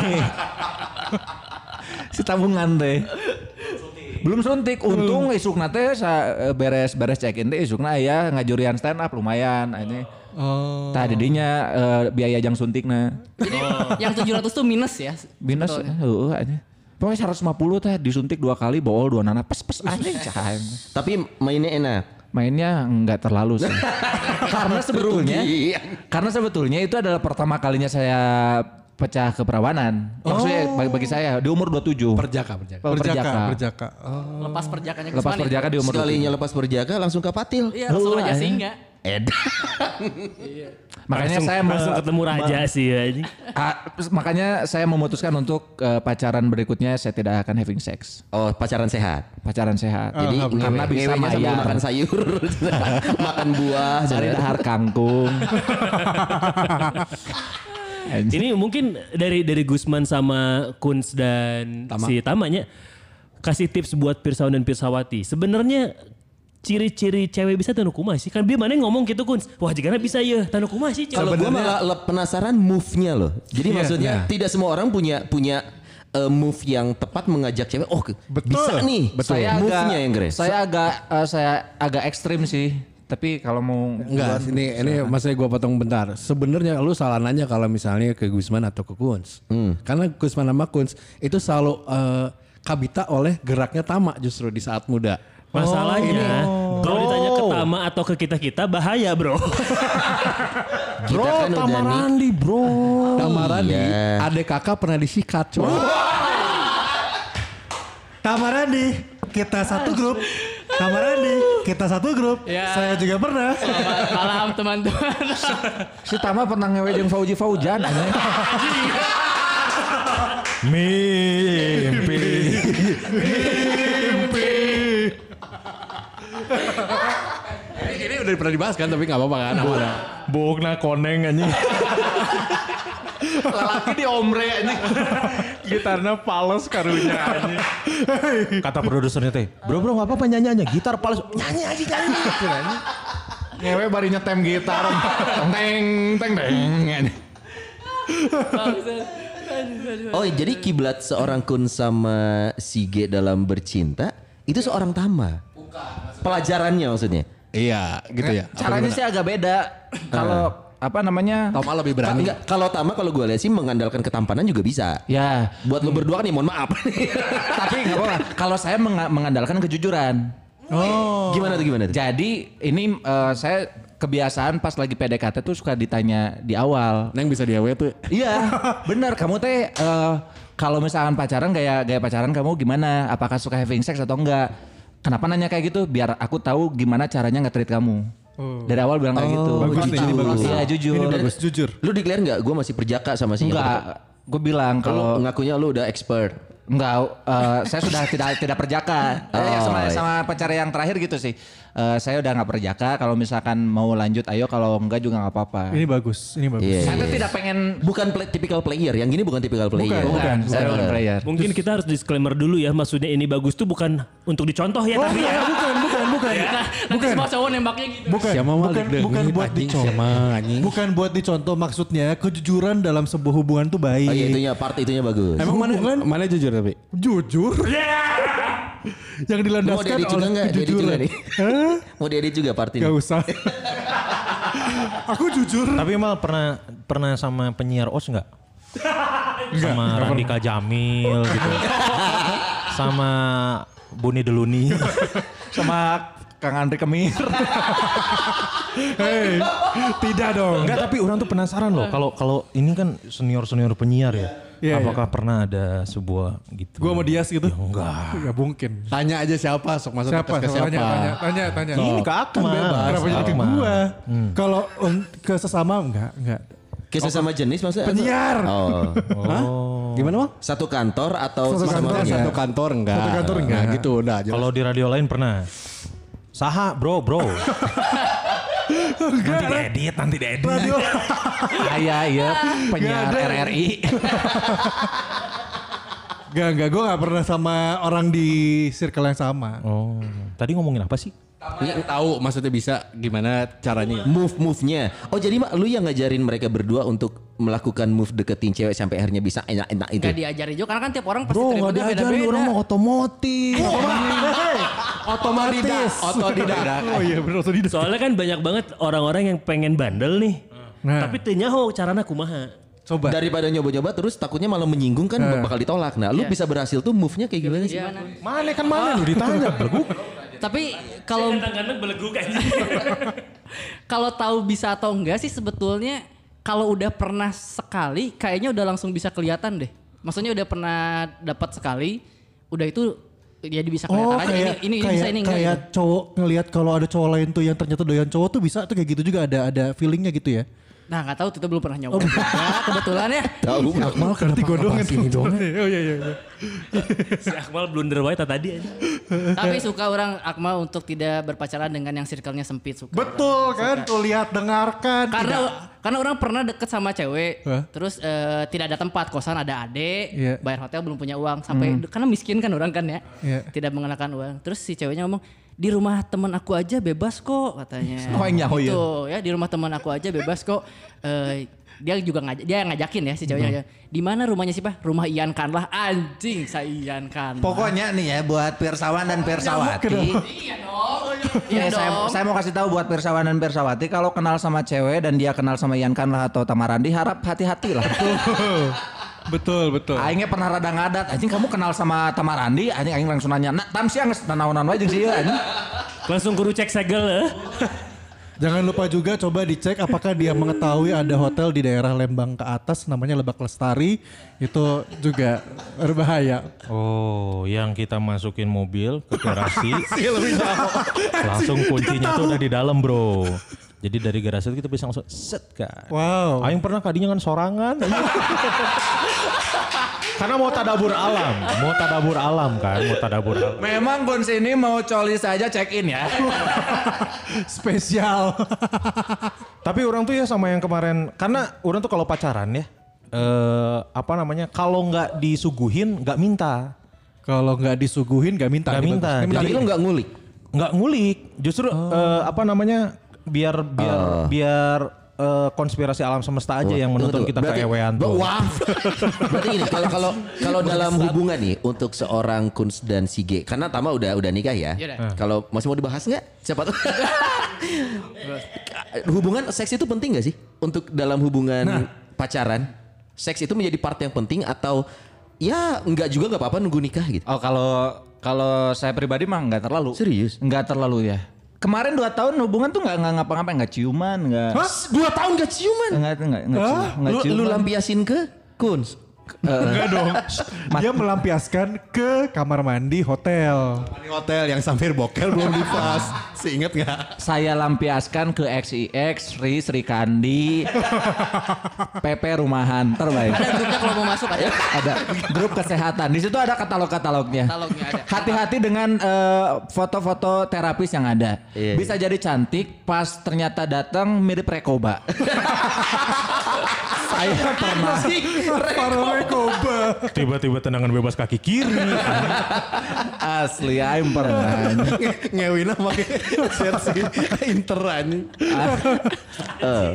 S8: si tabungan teh. Belum suntik, untung isuk nate sa eh, beres-beres check in teh isukna ya ngajurian stand up lumayan ini.
S5: Oh.
S8: Tah didinya eh, biaya jang suntikna.
S3: Jadi yang 700 tuh minus ya.
S8: Binus heeh aja. Pokoknya 150 teh disuntik dua kali bol dua nana pes pes cahaya.
S6: Tapi mainnya enak.
S8: Mainnya enggak terlalu sih. <laughs> karena sebetulnya karena sebetulnya itu adalah pertama kalinya saya pecah keperawanan. Maksudnya bagi, bagi saya di umur 27.
S7: Perjaka perjaka.
S8: Oh,
S5: Perjaka, perjaka. Oh.
S3: Lepas perjakanya
S8: Lepas
S3: Gusman
S8: perjaka di umur
S6: Sekalinya lepas berjaga langsung ke patil.
S3: Iya, langsung aja
S8: aja.
S6: Edan.
S8: Makanya
S4: langsung,
S8: saya
S4: langsung ketemu raja sih anjing.
S8: Ah, makanya saya memutuskan untuk eh, pacaran berikutnya saya tidak akan having sex.
S6: Oh pacaran sehat.
S8: Pacaran sehat.
S6: Jadi
S8: karena bisa mayar.
S6: makan sayur, <laughs> makan buah.
S8: Cari dahar kangkung. <laughs>
S4: Ini mungkin dari dari Gusman sama Kunz dan si Tamanya kasih tips buat Pirsawan dan Pirsawati. Sebenarnya ciri-ciri cewek bisa tanu kumaha sih? Kan dia mana ngomong gitu Kunz. Wah, jika bisa ya tanu kumaha sih.
S6: Kalau gue malah le- penasaran move-nya loh. Jadi maksudnya tidak semua orang punya punya eh, move yang tepat mengajak cewek. Oh ke- bisa nih.
S8: Saya
S6: Move-nya yang Grace.
S8: Saya agak eh, saya agak ekstrim sih. Tapi kalau mau
S7: Enggak, ini ini maksudnya gue potong bentar. Sebenarnya lu salah nanya kalau misalnya ke Gusman atau ke Kunz. Karena Gusman sama Kunz itu selalu eh, kabita oleh geraknya Tama justru di saat muda.
S4: Masalahnya, kalau ditanya ke Tama atau ke kita-kita bahaya, Bro. <laughs>
S6: Kita kan udah nih.
S7: bro. Tamarandi,
S6: Iya.
S7: adek kakak pernah disikat coy.
S5: Tamarandi, kita satu grup. Tamarandi, kita satu grup.
S3: Ya.
S5: Saya juga pernah.
S3: Selamat malam teman-teman.
S8: si Tama pernah ngewe jeung Fauji Faujan anjing. <laughs>
S7: udah pernah dibahas kan tapi nggak apa-apa kan. Aman.
S2: Bogna koneng anjing.
S8: Lelaki di omre anjing.
S2: Gitarnya pales karunya anjing. Kata produsernya teh, bro bro nggak apa-apa nyanyi aja. Gitar pales. Nyanyi aja nyanyi.
S8: Ngewe bari nyetem gitar. Teng teng teng anjing.
S6: Oh jadi kiblat seorang Kun sama Sige dalam bercinta itu seorang Tama. Pelajarannya maksudnya.
S7: Iya, gitu ya.
S8: Caranya sih agak beda. Kalau apa namanya?
S7: Tama lebih berani.
S6: Enggak, kalau Tama kalau gue lihat sih mengandalkan ketampanan juga bisa.
S8: Ya,
S6: Buat lo berdua kan ya mohon maaf. <laughs>
S8: tapi nggak apa-apa. Kalau saya menga- mengandalkan kejujuran.
S6: Gimana tuh gimana tuh?
S8: Jadi ini eh, saya kebiasaan pas lagi PDKT tuh suka ditanya di awal.
S7: Neng bisa diawe tuh.
S8: Iya, bener. Kamu teh eh, kalau misalkan pacaran gaya gaya pacaran kamu gimana? Apakah suka having sex atau enggak? Kenapa nanya kayak gitu? Biar aku tahu gimana caranya nge-treat kamu. Dari awal bilang kayak gitu.
S5: bagus nih, ini bagus.
S8: Iya jujur.
S5: Ini bagus, jujur.
S6: Lu declare nggak? Gue masih perjaka sama si
S8: Enggak. Gue bilang
S6: Kalau ngakunya lu udah expert.
S8: Enggak, eh, saya sudah tidak tidak perjaka. Eh, <laughs>
S6: Oh,
S8: sama
S6: iya.
S8: sama pacar yang terakhir gitu sih. Eh, saya udah nggak perjaka. Kalau misalkan mau lanjut, ayo. Kalau enggak juga nggak apa-apa.
S5: Ini bagus, ini bagus.
S6: Iya.
S8: Saya tuh tidak pengen.
S6: Bukan play, typical player, yang gini bukan typical player.
S8: Bukan, saya bukan player.
S4: Mungkin kita harus disclaimer dulu ya, maksudnya ini bagus tuh bukan untuk dicontoh ya, tapi ya.
S5: bukan, bukan, bukan. bukan.
S3: Nah, nanti
S5: Bukan.
S3: semua cowok nembaknya gitu.
S5: Bukan,
S7: Siapa
S5: bukan, bukan buat dicontoh. Bukan buat dicontoh maksudnya kejujuran dalam sebuah hubungan tuh baik.
S6: Oh iya itunya part itunya bagus.
S7: Emang mana mana jujur tapi?
S5: Jujur. <laughs> Yang
S6: mau
S5: dilandaskan
S6: juga
S5: oleh
S6: nggak? Diedit juga
S5: kejujuran.
S6: nih.
S5: Hah? <laughs>
S6: Mau diedit juga part ini.
S5: Gak usah. <laughs> Aku jujur.
S2: Tapi mal pernah pernah sama penyiar OS nggak? sama Randika Jamil gitu. sama Buni Deluni.
S8: Sama Kang Andri Kemir.
S5: Hei, tidak dong.
S2: Enggak tapi orang tuh penasaran loh kalau kalau ini kan senior-senior penyiar ya.
S5: Iya,
S2: Apakah pernah ada sebuah gitu?
S5: Gua mau Dias gitu.
S2: Ya, enggak.
S5: Gak mungkin.
S7: Tanya aja siapa, sok masuk
S5: Siapa?
S7: ke siapa.
S5: Tanya, tanya, tanya, tanya.
S2: Ini ke Akma.
S5: Kenapa jadi ke gua? Kalau un- ke sesama enggak, enggak.
S6: Kisah sama jenis maksudnya?
S5: Penyiar.
S6: Oh.
S7: Gimana bang?
S6: Satu kantor atau
S5: Satu
S6: sama
S5: kantor?
S7: Satu kantor enggak.
S5: Satu kantor enggak.
S7: Nah gitu udah.
S2: Kalau di radio lain pernah. Saha bro bro. <laughs> nanti diedit, nanti diedit.
S5: Radio.
S8: Iya, iya, penyiar. RRI.
S5: Enggak, enggak. Gue gak pernah sama orang di circle yang sama.
S2: Oh, tadi ngomongin apa sih?
S7: Ini tahu maksudnya bisa gimana caranya.
S6: Move-move-nya. Oh jadi mak lu yang ngajarin mereka berdua untuk melakukan move deketin cewek sampai akhirnya bisa enak-enak itu.
S3: Gak diajari juga karena kan tiap orang pasti
S2: Bro, nggak
S3: treatmentnya
S2: diajarin
S3: beda-beda.
S2: orang mau otomotif.
S5: Otomatis.
S8: Otodidak. <laughs>
S5: Oh iya bener otodidak.
S4: Soalnya kan banyak banget orang-orang yang pengen bandel nih.
S5: Nah.
S4: Tapi teu nyaho carana kumaha.
S5: Coba.
S6: Daripada nyoba-nyoba terus takutnya malah menyinggung kan bakal ditolak. Nah lu bisa berhasil tuh move-nya kayak gimana sih?
S3: Gimana?
S2: Mana kan mana lu ditanya. <laughs>
S3: Tapi kalau
S4: Kadang-kadang beleguk aja. <laughs>
S3: kalau tahu bisa atau enggak sih sebetulnya kalau udah pernah sekali kayaknya udah langsung bisa kelihatan deh. Maksudnya udah pernah dapat sekali, udah itu jadi bisa kelihatan
S5: Oh
S3: aja
S5: kayak
S3: ini ini, ini
S5: kayak,
S3: bisa ini enggak.
S5: kayak
S3: gitu.
S5: cowok ngelihat kalau ada cowok lain tuh yang ternyata doyan cowok tuh bisa tuh kayak gitu juga ada ada feelingnya gitu ya.
S3: Nah nggak tahu kita belum pernah nyoba. Ya, kebetulan ya.
S6: Tahu.
S5: Akmal kenapa gue doang ini dong. Oh iya iya. iya.
S4: si Akmal blunder wae tadi aja.
S3: Tapi suka orang Akmal untuk tidak berpacaran dengan yang circle-nya sempit suka.
S5: Betul kan tuh lihat dengarkan.
S3: Karena
S5: tidak.
S3: karena orang pernah deket sama cewek,
S5: Hah?
S3: terus eh, tidak ada tempat kosan ada ade,
S5: Iya.
S3: bayar hotel belum punya uang sampai karena miskin kan orang kan ya,
S5: Iya.
S3: tidak mengenakan uang. Terus si ceweknya ngomong di rumah teman aku aja bebas kok katanya. <laughs>
S8: Oh, yang nyaho ya?
S3: Gitu, ya di rumah teman aku aja bebas kok. Eh, dia juga ngajak, dia yang ngajakin ya si ceweknya. Di mana rumahnya sih pak? Rumah Ian Kan lah anjing saya Ian Kan.
S8: Pokoknya nih ya buat Pirsawan dan Pirsawati.
S3: Iya dong. <laughs> Iya
S8: saya, saya mau kasih tahu buat Pirsawan dan Pirsawati kalau kenal sama cewek dan dia kenal sama Ian Kanlah atau Tamarandi harap hati-hati lah. <laughs>
S5: Betul betul.
S8: Aingnya pernah rada ngadat. Anjing kamu kenal sama Tamarandi? Anjing aing langsung nanya. Nah, tam siang geus nanaonan wae jeung si ieu anjing.
S4: Langsung kudu cek segel eh.
S5: Jangan lupa juga coba dicek apakah dia mengetahui ada hotel di daerah Lembang ke atas namanya Lebak Lestari itu juga berbahaya.
S2: Oh, yang kita masukin mobil ke garasi. <laughs> langsung kuncinya tuh udah di dalam, Bro. Jadi dari garasi itu kita bisa langsung set kan.
S5: Wow.
S2: Aing pernah kadinya kan sorangan. Karena mau tadabur alam, mau tadabur alam kan, mau tadabur alam.
S8: Memang Guns ini mau coli saja check in ya. <laughs>
S5: Spesial.
S2: Tapi orang tuh ya sama yang kemarin, karena orang tuh kalau pacaran ya, eh apa namanya, kalau nggak disuguhin nggak minta,
S5: Kalau nggak disuguhin nggak minta.
S2: nggak minta.
S6: lu nggak ngulik.
S2: nggak ngulik, justru eh, apa namanya, biar biar biar eh, konspirasi alam semesta aja yang menuntun
S6: Tunggu,
S2: kita
S6: tunggu.
S2: keewean tuh.
S6: Wah. <laughs> Berarti gini, kalau kalau kalau dalam hubungan nih untuk seorang Kunz dan Sige, karena Tama udah udah nikah ya.
S3: Iya dah.
S6: Kalau masih mau dibahas nggak? Siapa tuh? <laughs> hubungan seks itu penting gak sih untuk dalam hubungan pacaran? Seks itu menjadi part yang penting atau ya nggak juga nggak apa-apa nunggu nikah gitu?
S8: Oh kalau kalau saya pribadi mah nggak terlalu.
S6: Serius?
S8: Nggak terlalu ya. Kemarin dua tahun hubungan tuh nggak ngapa-ngapain, nggak ciuman, nggak.
S6: Dua tahun gak ciuman?
S8: Nggak nggak nggak cium- nggak
S6: Lu,
S8: ciuman.
S6: lu lampiasin ke Kunz?
S5: Enggak dong. Dia melampiaskan ke kamar mandi hotel.
S7: Di hotel yang sampai bokel belum dipas. Seinget nggak?
S8: Saya lampiaskan ke XIX, Sri, Sri Kandi, <laughs> PP Rumahan, terbaik.
S3: Ada grupnya kalau mau masuk ada.
S8: Ada grup kesehatan. Di situ ada katalog-katalognya.
S3: Katalognya ada.
S8: Hati-hati dengan eh, foto-foto terapis yang ada.
S6: Iya,
S8: Bisa jadi cantik, pas ternyata datang mirip Rekoba. <laughs> Saya pernah.
S5: Koba.
S2: Tiba-tiba tendangan bebas kaki kiri.
S8: Asli aing pernah.
S7: Nge- Ngewina pakai jersey Inter anjing.
S6: Eh,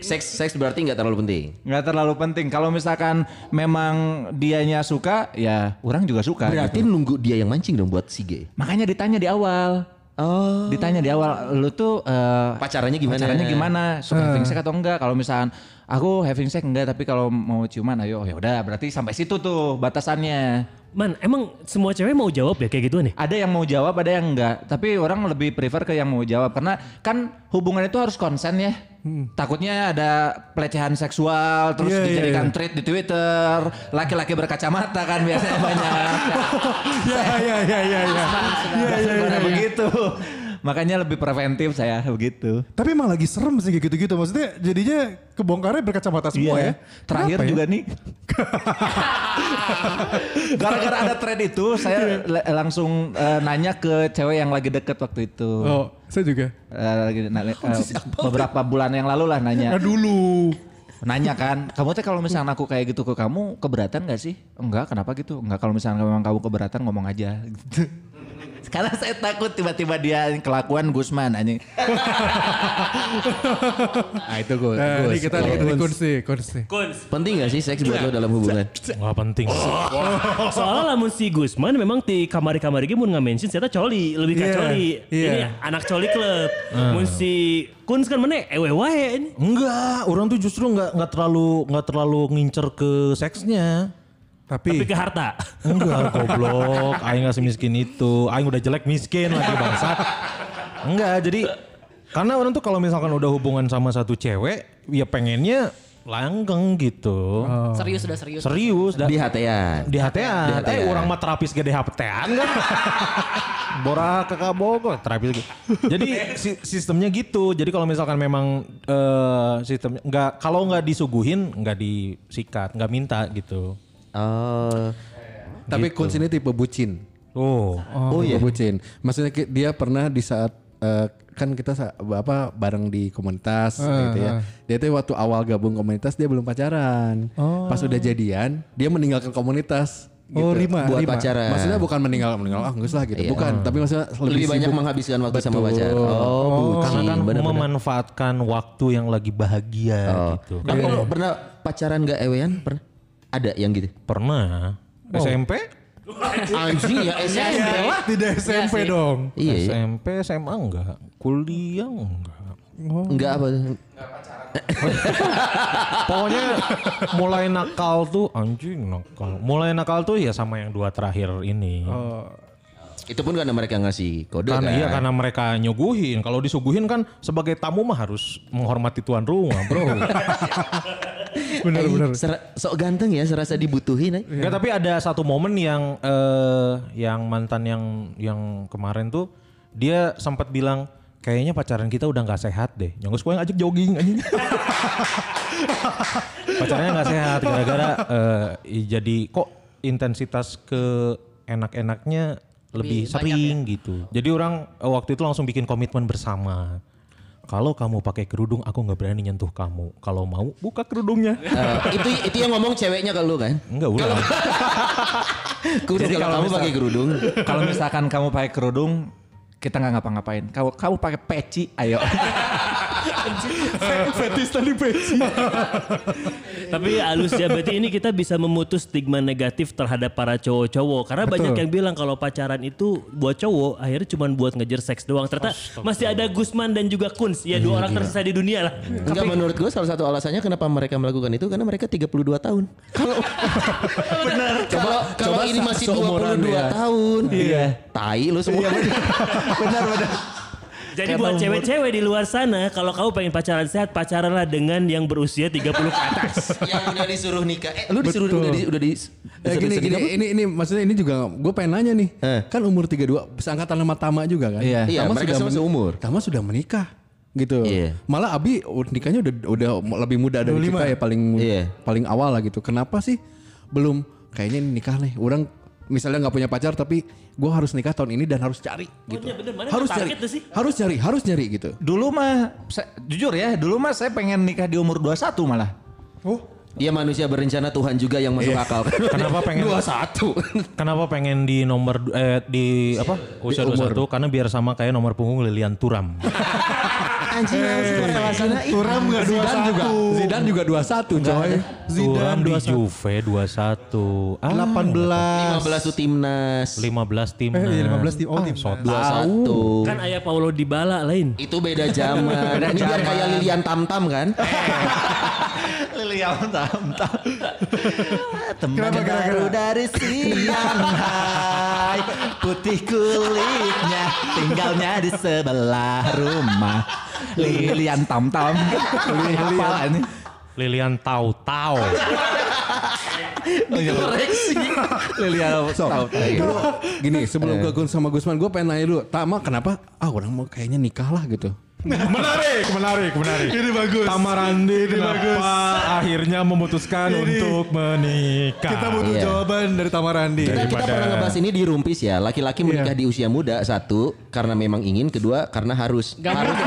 S6: seks seks berarti nggak terlalu penting.
S8: Nggak terlalu penting. Kalau misalkan memang dianya suka, ya orang juga suka.
S6: Berarti
S8: gitu.
S6: nunggu dia yang mancing dong buat si G.
S8: Makanya ditanya di awal.
S6: Oh.
S8: Ditanya di awal, lu tuh eh,
S6: Pacarannya gimana?
S8: Pacarannya gimana? Suka sex atau enggak? Kalau misalkan aku having sex enggak, tapi kalau mau ciuman ayo ya udah berarti sampai situ tuh batasannya.
S4: Man, emang semua cewek mau jawab ya kayak gitu nih?
S8: Ada yang mau jawab, ada yang enggak. Tapi orang lebih prefer ke yang mau jawab karena kan hubungan itu harus konsen ya. Takutnya ada pelecehan seksual terus
S5: Iya, iya,
S8: dijadikan
S5: iya.
S8: tweet di Twitter, laki-laki berkacamata kan biasanya banyak. <laughs>
S5: Ya ya ya ya ya.
S8: Karena begitu. Makanya lebih preventif saya begitu.
S5: Tapi emang lagi serem sih kayak gitu-gitu. Maksudnya jadinya kebongkarnya berkacamata semua ya.
S8: Terakhir
S5: Kenapa ya?
S8: juga nih. <laughs> Gara-gara ada thread itu, saya le- langsung eh, nanya ke cewek yang lagi deket waktu itu.
S5: Oh, saya juga.
S8: Eh, lagi eh, beberapa bulan yang lalu lah nanya.
S5: Nah dulu.
S8: Nanya kan, kamu teh kalau misalnya aku kayak gitu ke kamu keberatan gak sih? Enggak, kenapa gitu? Enggak kalau misalnya memang kamu keberatan ngomong aja. Gitu. <laughs> Karena saya takut tiba-tiba dia kelakuan Gusman anjing. <laughs>
S7: Nah itu gue.
S5: Nah, ini kita lagi dari kunci, kunci.
S6: Penting gak sih seks buat lo dalam hubungan?
S2: Nggak penting.
S4: Soalnya lamun si Gusman memang di kamar-kamar ini mau nge-mention saya coli, lebih ke
S5: Iya,
S4: coli.
S5: iya.
S4: Ini anak coli klub. Mun si Kuns kan mana ewe wae ini.
S2: Enggak, orang tuh justru nggak nggak terlalu nggak terlalu ngincer ke seksnya.
S4: Tapi
S5: Tapi,
S4: ke harta.
S2: Enggak, <laughs> goblok. Aing nggak semiskin itu. Aing udah jelek miskin lagi bangsat. Enggak, jadi karena orang tuh kalau misalkan udah hubungan sama satu cewek, ya pengennya langgeng gitu.
S3: Serius sudah serius.
S2: Serius dan
S6: Di hatean.
S2: di hatean.
S6: Di hatean.
S2: Eh, orang mah terapis gede hatean kan. <laughs> Bora kakak bogor terapis gitu. Jadi si- sistemnya gitu. Jadi kalau misalkan memang eh, sistemnya nggak kalau nggak disuguhin nggak disikat, nggak minta gitu.
S6: Oh.
S7: Tapi Kunz ini tipe bucin.
S2: Oh.
S6: Oh, iya.
S7: Tipe bucin. Maksudnya ki- dia pernah di saat eh, kan kita sa- apa bareng di komunitas gitu ya. Dia tuh waktu awal gabung komunitas dia belum pacaran. Pas udah jadian dia meninggalkan komunitas.
S5: oh
S7: gitu.
S5: Rima,
S6: Buat
S5: Rima.
S6: pacaran.
S7: Maksudnya bukan meninggal meninggal ah enggak lah gitu.
S6: Iya.
S7: Bukan, tapi maksudnya lebih,
S6: Lebih banyak
S7: sibuk.
S6: menghabiskan waktu sama
S7: Betul.
S6: pacar. Oh,
S2: Karena
S6: bucin.
S2: kan
S6: bener-bener.
S2: memanfaatkan waktu yang lagi bahagia
S6: Oh.
S2: gitu.
S6: Tapi kalau pernah pacaran gak ewean? Pernah? Ada yang gitu?
S2: Pernah SMP?
S6: Anjing ya SMP lah.
S5: Tidak SMP
S3: sih.
S5: dong.
S6: Iya, iya.
S2: SMP, SMA enggak. Kuliah enggak.
S6: Enggak apa. <laughs>
S2: Pokoknya mulai nakal tuh anjing nakal. Mulai nakal tuh ya sama yang dua terakhir ini.
S6: Itu pun karena mereka ngasih kode
S2: Karena
S6: kan.
S2: iya karena mereka nyuguhin. Kalau disuguhin kan sebagai tamu mah harus menghormati tuan rumah, Bro. <laughs>
S5: Bener-bener.
S6: Sok ganteng ya, serasa dibutuhin. Eh.
S2: Enggak, tapi ada satu momen yang eh yang mantan yang yang kemarin tuh dia sempat bilang kayaknya pacaran kita udah nggak sehat deh. Nyongos gue yang ajak jogging anjing. <laughs> Pacarnya nggak sehat gara-gara eh, jadi kok intensitas ke enak-enaknya lebih,
S3: Lebih
S2: sering gitu. Jadi orang eh, waktu itu langsung bikin komitmen bersama. Kalau kamu pakai kerudung, aku nggak berani nyentuh kamu. Kalau mau, buka kerudungnya.
S6: Eh, itu itu yang ngomong ceweknya ke lu kan?
S2: Enggak <laughs>
S8: Jadi
S6: kalau
S8: kalau
S6: kamu pakai kerudung.
S8: Kalau misalkan kamu pakai kerudung, kita nggak ngapa-ngapain. Kalau kamu pakai peci, ayo. <laughs> <laughs>
S5: Fetis tadi peci. <laughs>
S4: Tapi halus ya berarti ini kita bisa memutus stigma negatif terhadap para cowok-cowok karena banyak yang bilang kalau pacaran itu buat cowok akhirnya cuma buat ngejar seks doang. Ternyata masih ada Gusman dan juga Kuns ya dua orang tersisa di dunia lah.
S6: Enggak menurut gue salah satu alasannya kenapa mereka melakukan itu karena mereka 32 tahun. Kalau <laughs> Benar. Coba kalau ini masih 22 tahun. Iya. Tai lu semua.
S8: benar benar.
S4: Jadi buat cewek-cewek di luar sana kalau kamu pengen pacaran sehat pacaranlah dengan yang berusia 30 ke atas. <laughs>
S6: Yang udah disuruh nikah. Eh, lu disuruh
S5: Betul.
S6: udah di, udah di
S7: Eh,
S6: disuruh
S7: gini gini
S6: apa?
S7: ini ini maksudnya ini juga gue pengen nanya nih.
S6: Eh.
S7: Kan umur 32 seangkatan sama Tama juga kan?
S8: Iya.
S6: Iya,
S7: Tama
S6: mereka
S7: sudah
S6: seumur.
S7: Tama sudah menikah gitu.
S6: Iya.
S7: Malah Abi nikahnya udah udah lebih muda dari
S5: 25.
S7: kita ya paling
S6: Iya.
S7: paling awal lah gitu. Kenapa sih belum kayaknya ini nikah nih. Orang misalnya nggak punya pacar tapi gue harus nikah tahun ini dan harus cari gitu.
S4: iya bener, mana
S7: harus cari.
S4: sih?
S7: Harus cari, harus nyari gitu.
S8: Dulu mah, saya- jujur ya, dulu mah saya pengen nikah di umur 21 malah.
S5: Oh,
S6: Dia manusia berencana Tuhan juga yang masuk akal. <laughs>
S2: Kenapa pengen
S6: Dua satu.
S2: Kenapa pengen di nomor eh di apa usia 21 karena biar sama kayak nomor punggung Lilian Turam. <laughs>
S6: Anjing masalah
S5: Turam nggak dua
S7: Zidane juga, Zidane juga 21 coy.
S2: Turam di
S5: 21.
S2: Juve 21. Ah,
S5: 18.
S6: 15 tuh timnas.
S2: 15 tim.
S5: Eh, iya, 15 tim. Oh, tim.
S6: Dua satu.
S4: Kan ayah Paulo Dybala lain.
S6: Itu beda zaman. <laughs> Ini biar kayak Lilian Tam Tam kan? <laughs>
S8: Lilian tam tam. Teman
S5: Kenapa,
S8: baru dari siang hai Putih kulitnya Tinggalnya di sebelah rumah Lilian tam tam Lilian ini
S2: Lilian Tau Tau.
S6: Koreksi.
S8: Lilian
S7: So,
S8: tahu
S7: dulu gini sebelum ke Gun sama Gusman gue pengen nanya dulu, Tama kenapa? Ah orang mau kayaknya nikah lah gitu.
S2: Menarik, menarik, menarik.
S5: Ini bagus.
S2: Tamarandi
S5: Ini
S2: kenapa
S5: bagus.
S2: akhirnya memutuskan
S5: Ini.
S2: untuk menikah?
S5: Kita butuh
S6: Iya.
S5: jawaban dari Tamarandi.
S6: Kita, kita
S2: Daripada-
S6: pernah ngebahas ini di Rumpis ya. Laki-laki menikah di usia muda satu karena memang ingin, kedua karena harus.
S3: Gak
S6: harus. <laughs>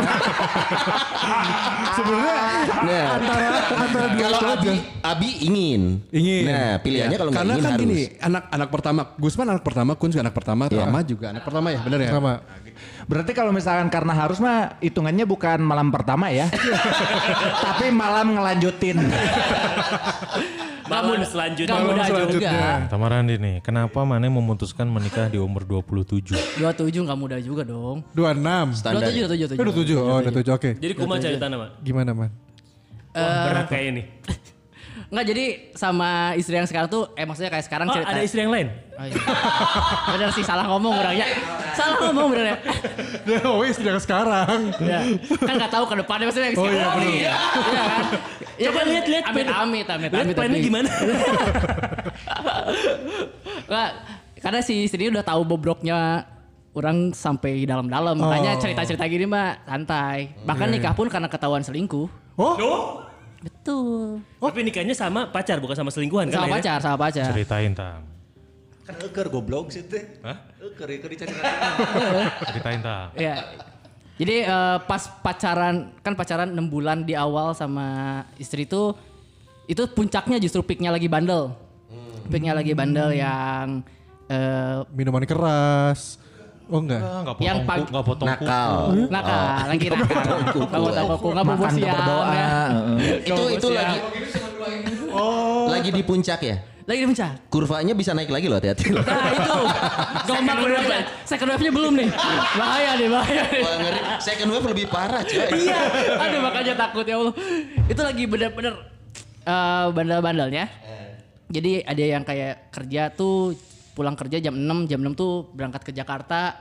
S5: Sebenarnya
S6: Nah,
S5: antara antara dua
S6: kalau
S5: itu
S6: Abi. Abi ingin.
S5: Ingin.
S6: Nah, pilihannya kalau nggak
S7: Karena
S6: ingin
S7: kan
S6: harus.
S7: gini, anak anak pertama, Gusman anak pertama, Kun juga anak pertama,
S6: Iya.
S7: Tama juga anak pertama ya, benar ya?
S5: Sama.
S8: Berarti kalau misalkan karena harus mah hitungannya bukan malam pertama ya. <laughs> Tapi malam ngelanjutin.
S4: Malam selanjutnya.
S3: Gak mudah
S5: selanjutnya.
S3: juga.
S2: Tamarandi nih, kenapa Mane memutuskan menikah di umur 27?
S3: 27 gak mudah juga dong.
S5: 26.
S6: Standar.
S3: 27, 27,
S5: Eh, 27. Oh, 27. Oke.
S4: Jadi kuma cerita nama.
S5: Gimana, Man?
S4: Wah, berat kayak ini. <laughs>
S3: Enggak jadi sama istri yang sekarang tuh, eh maksudnya kayak sekarang
S4: Oh,
S3: cerita.
S4: ada istri yang lain?
S3: Oh, iya. Bener sih salah ngomong orangnya. Salah ngomong bener ya.
S5: Oh, istri yang sekarang.
S3: Ya. Kan gak tahu ke depannya maksudnya yang
S5: Oh, iya,
S3: sekarang.
S5: bener.
S3: iya. Iya kan. Ya
S4: Coba
S3: kan
S4: lihat, lihat.
S3: Amit amit amit
S4: Lihat
S3: amit.
S4: plannya
S3: amit.
S4: gimana? <laughs>
S3: Nggak, karena si istri udah tahu bobroknya orang sampai dalam-dalam. Makanya
S5: Oh.
S3: cerita-cerita gini mah santai. Bahkan nikah pun karena ketahuan selingkuh.
S5: Oh,
S3: Betul.
S4: Tapi nikahnya sama pacar bukan sama selingkuhan kan?
S3: Sama pacar, sama pacar.
S2: Ceritain Tam.
S8: Kan eker goblok sih teh.
S2: Hah?
S8: Eker eker dicari. <laughs>
S2: Ceritain Tam.
S3: Iya. Jadi eh, pas pacaran kan pacaran 6 bulan di awal sama istri itu itu puncaknya justru peaknya lagi bandel. Peaknya lagi bandel yang eh,
S5: minuman keras. Oh, enggak.
S2: Enggak
S3: Yang
S2: potong
S3: pag-
S2: ku, enggak potong kuku.
S6: Nakal.
S3: nakal, lagi nakal. Nggak mau tahu nggak mau
S8: Makan
S3: siang.
S8: berdoa.
S3: ya.
S6: Itu itu lagi lagi di puncak ya.
S3: Lagi di puncak.
S6: Kurvanya bisa naik lagi loh, hati-hati loh.
S3: Nah itu gelombang kedua Second wave-nya belum nih. Bahaya nih, bahaya nih.
S6: Wah, ngeri. Second wave lebih parah, coy.
S3: Iya, aduh makanya takut ya Allah. Itu lagi bener-bener eh, bandel-bandelnya. Jadi ada yang kayak kerja tuh pulang kerja jam 6, jam 6 tuh berangkat ke Jakarta.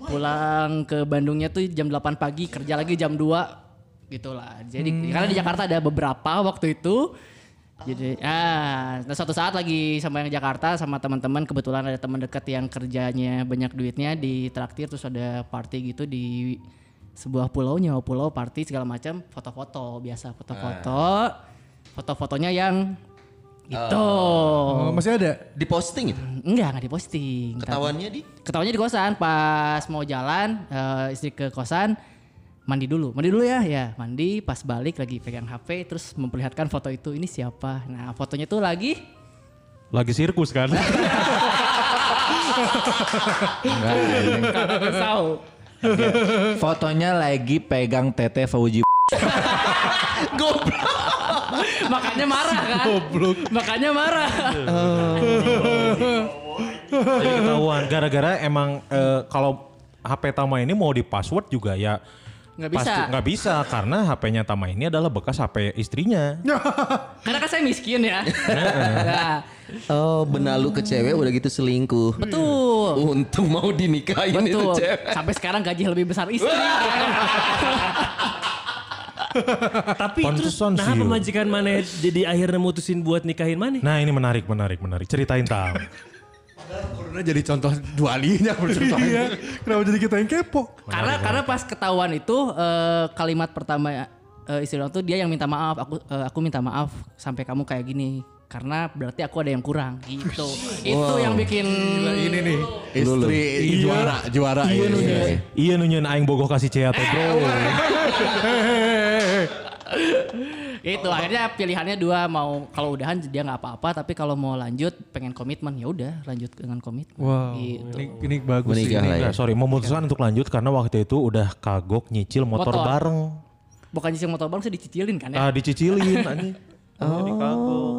S3: Pulang ke Bandungnya tuh jam 8 pagi, kerja lagi jam 2 gitu lah. Jadi karena di Jakarta ada beberapa waktu itu. Jadi ah, nah suatu saat lagi sama yang Jakarta sama teman-teman kebetulan ada teman dekat yang kerjanya banyak duitnya di traktir terus ada party gitu di sebuah pulau nyawa pulau party segala macam foto-foto biasa foto-foto foto-fotonya yang gitu.
S5: Oh, masih ada.
S6: Di posting itu.
S3: enggak enggak diposting
S6: Ketahuannya di?
S3: Ketahuannya di kosan. Pas mau jalan eh, istri ke kosan mandi dulu. Mandi dulu ya ya. Mandi pas balik lagi pegang HP terus memperlihatkan foto itu ini siapa? Nah fotonya tuh lagi
S2: Lagi sirkus kan? <laughs>
S3: tahu <laughs>
S8: Fotonya lagi pegang tete Fauji. <laughs>
S3: makanya marah kan makanya marah
S2: Jadi ketahuan. Gara-gara emang eh, kalau HP Tama ini mau di password juga ya
S3: Nggak bisa.
S2: pasti nggak bisa karena HP-nya Tama ini adalah bekas HP istrinya. <laughs>
S3: karena kan saya miskin ya nah,
S6: Oh, benalu ke cewek udah gitu selingkuh.
S3: betul
S6: Untung mau dinikahin itu
S3: betul
S6: cewek.
S3: sampai sekarang gaji lebih besar istri <laughs>
S4: Tapi terus nah pemajikan mana jadi akhirnya mutusin buat nikahin mana?
S2: Nah ini menarik, menarik, menarik. Ceritain Tam. <laughs>
S7: Corona jadi contoh dualinya
S5: Iya. Kenapa jadi kita yang kepo?
S3: karena karena pas ketahuan itu eh, kalimat pertama eh, istri orang tuh dia yang minta maaf aku eh, aku minta maaf sampai kamu kayak gini karena berarti aku ada yang kurang gitu itu yang bikin
S5: Ini nih.
S7: Istri juara, juara.
S2: Iya
S7: Iya,
S2: nunya, iya nunya aing bogoh kasih cea teh bro.
S3: itu akhirnya pilihannya dua mau kalau udahan dia nggak apa-apa tapi kalau mau lanjut pengen komitmen ya udah lanjut dengan komitmen.
S5: Wow,
S3: Gitu.
S5: ini, ini bagus sih.
S6: Menikah lah ya.
S2: Enggak, sorry memutuskan untuk lanjut karena waktu itu udah kagok nyicil motor,
S3: Motor.
S2: bareng.
S3: Bukan nyicil motor bang sih dicicilin kan ya.
S2: Ah dicicilin anjing. <laughs> Jadi kagok.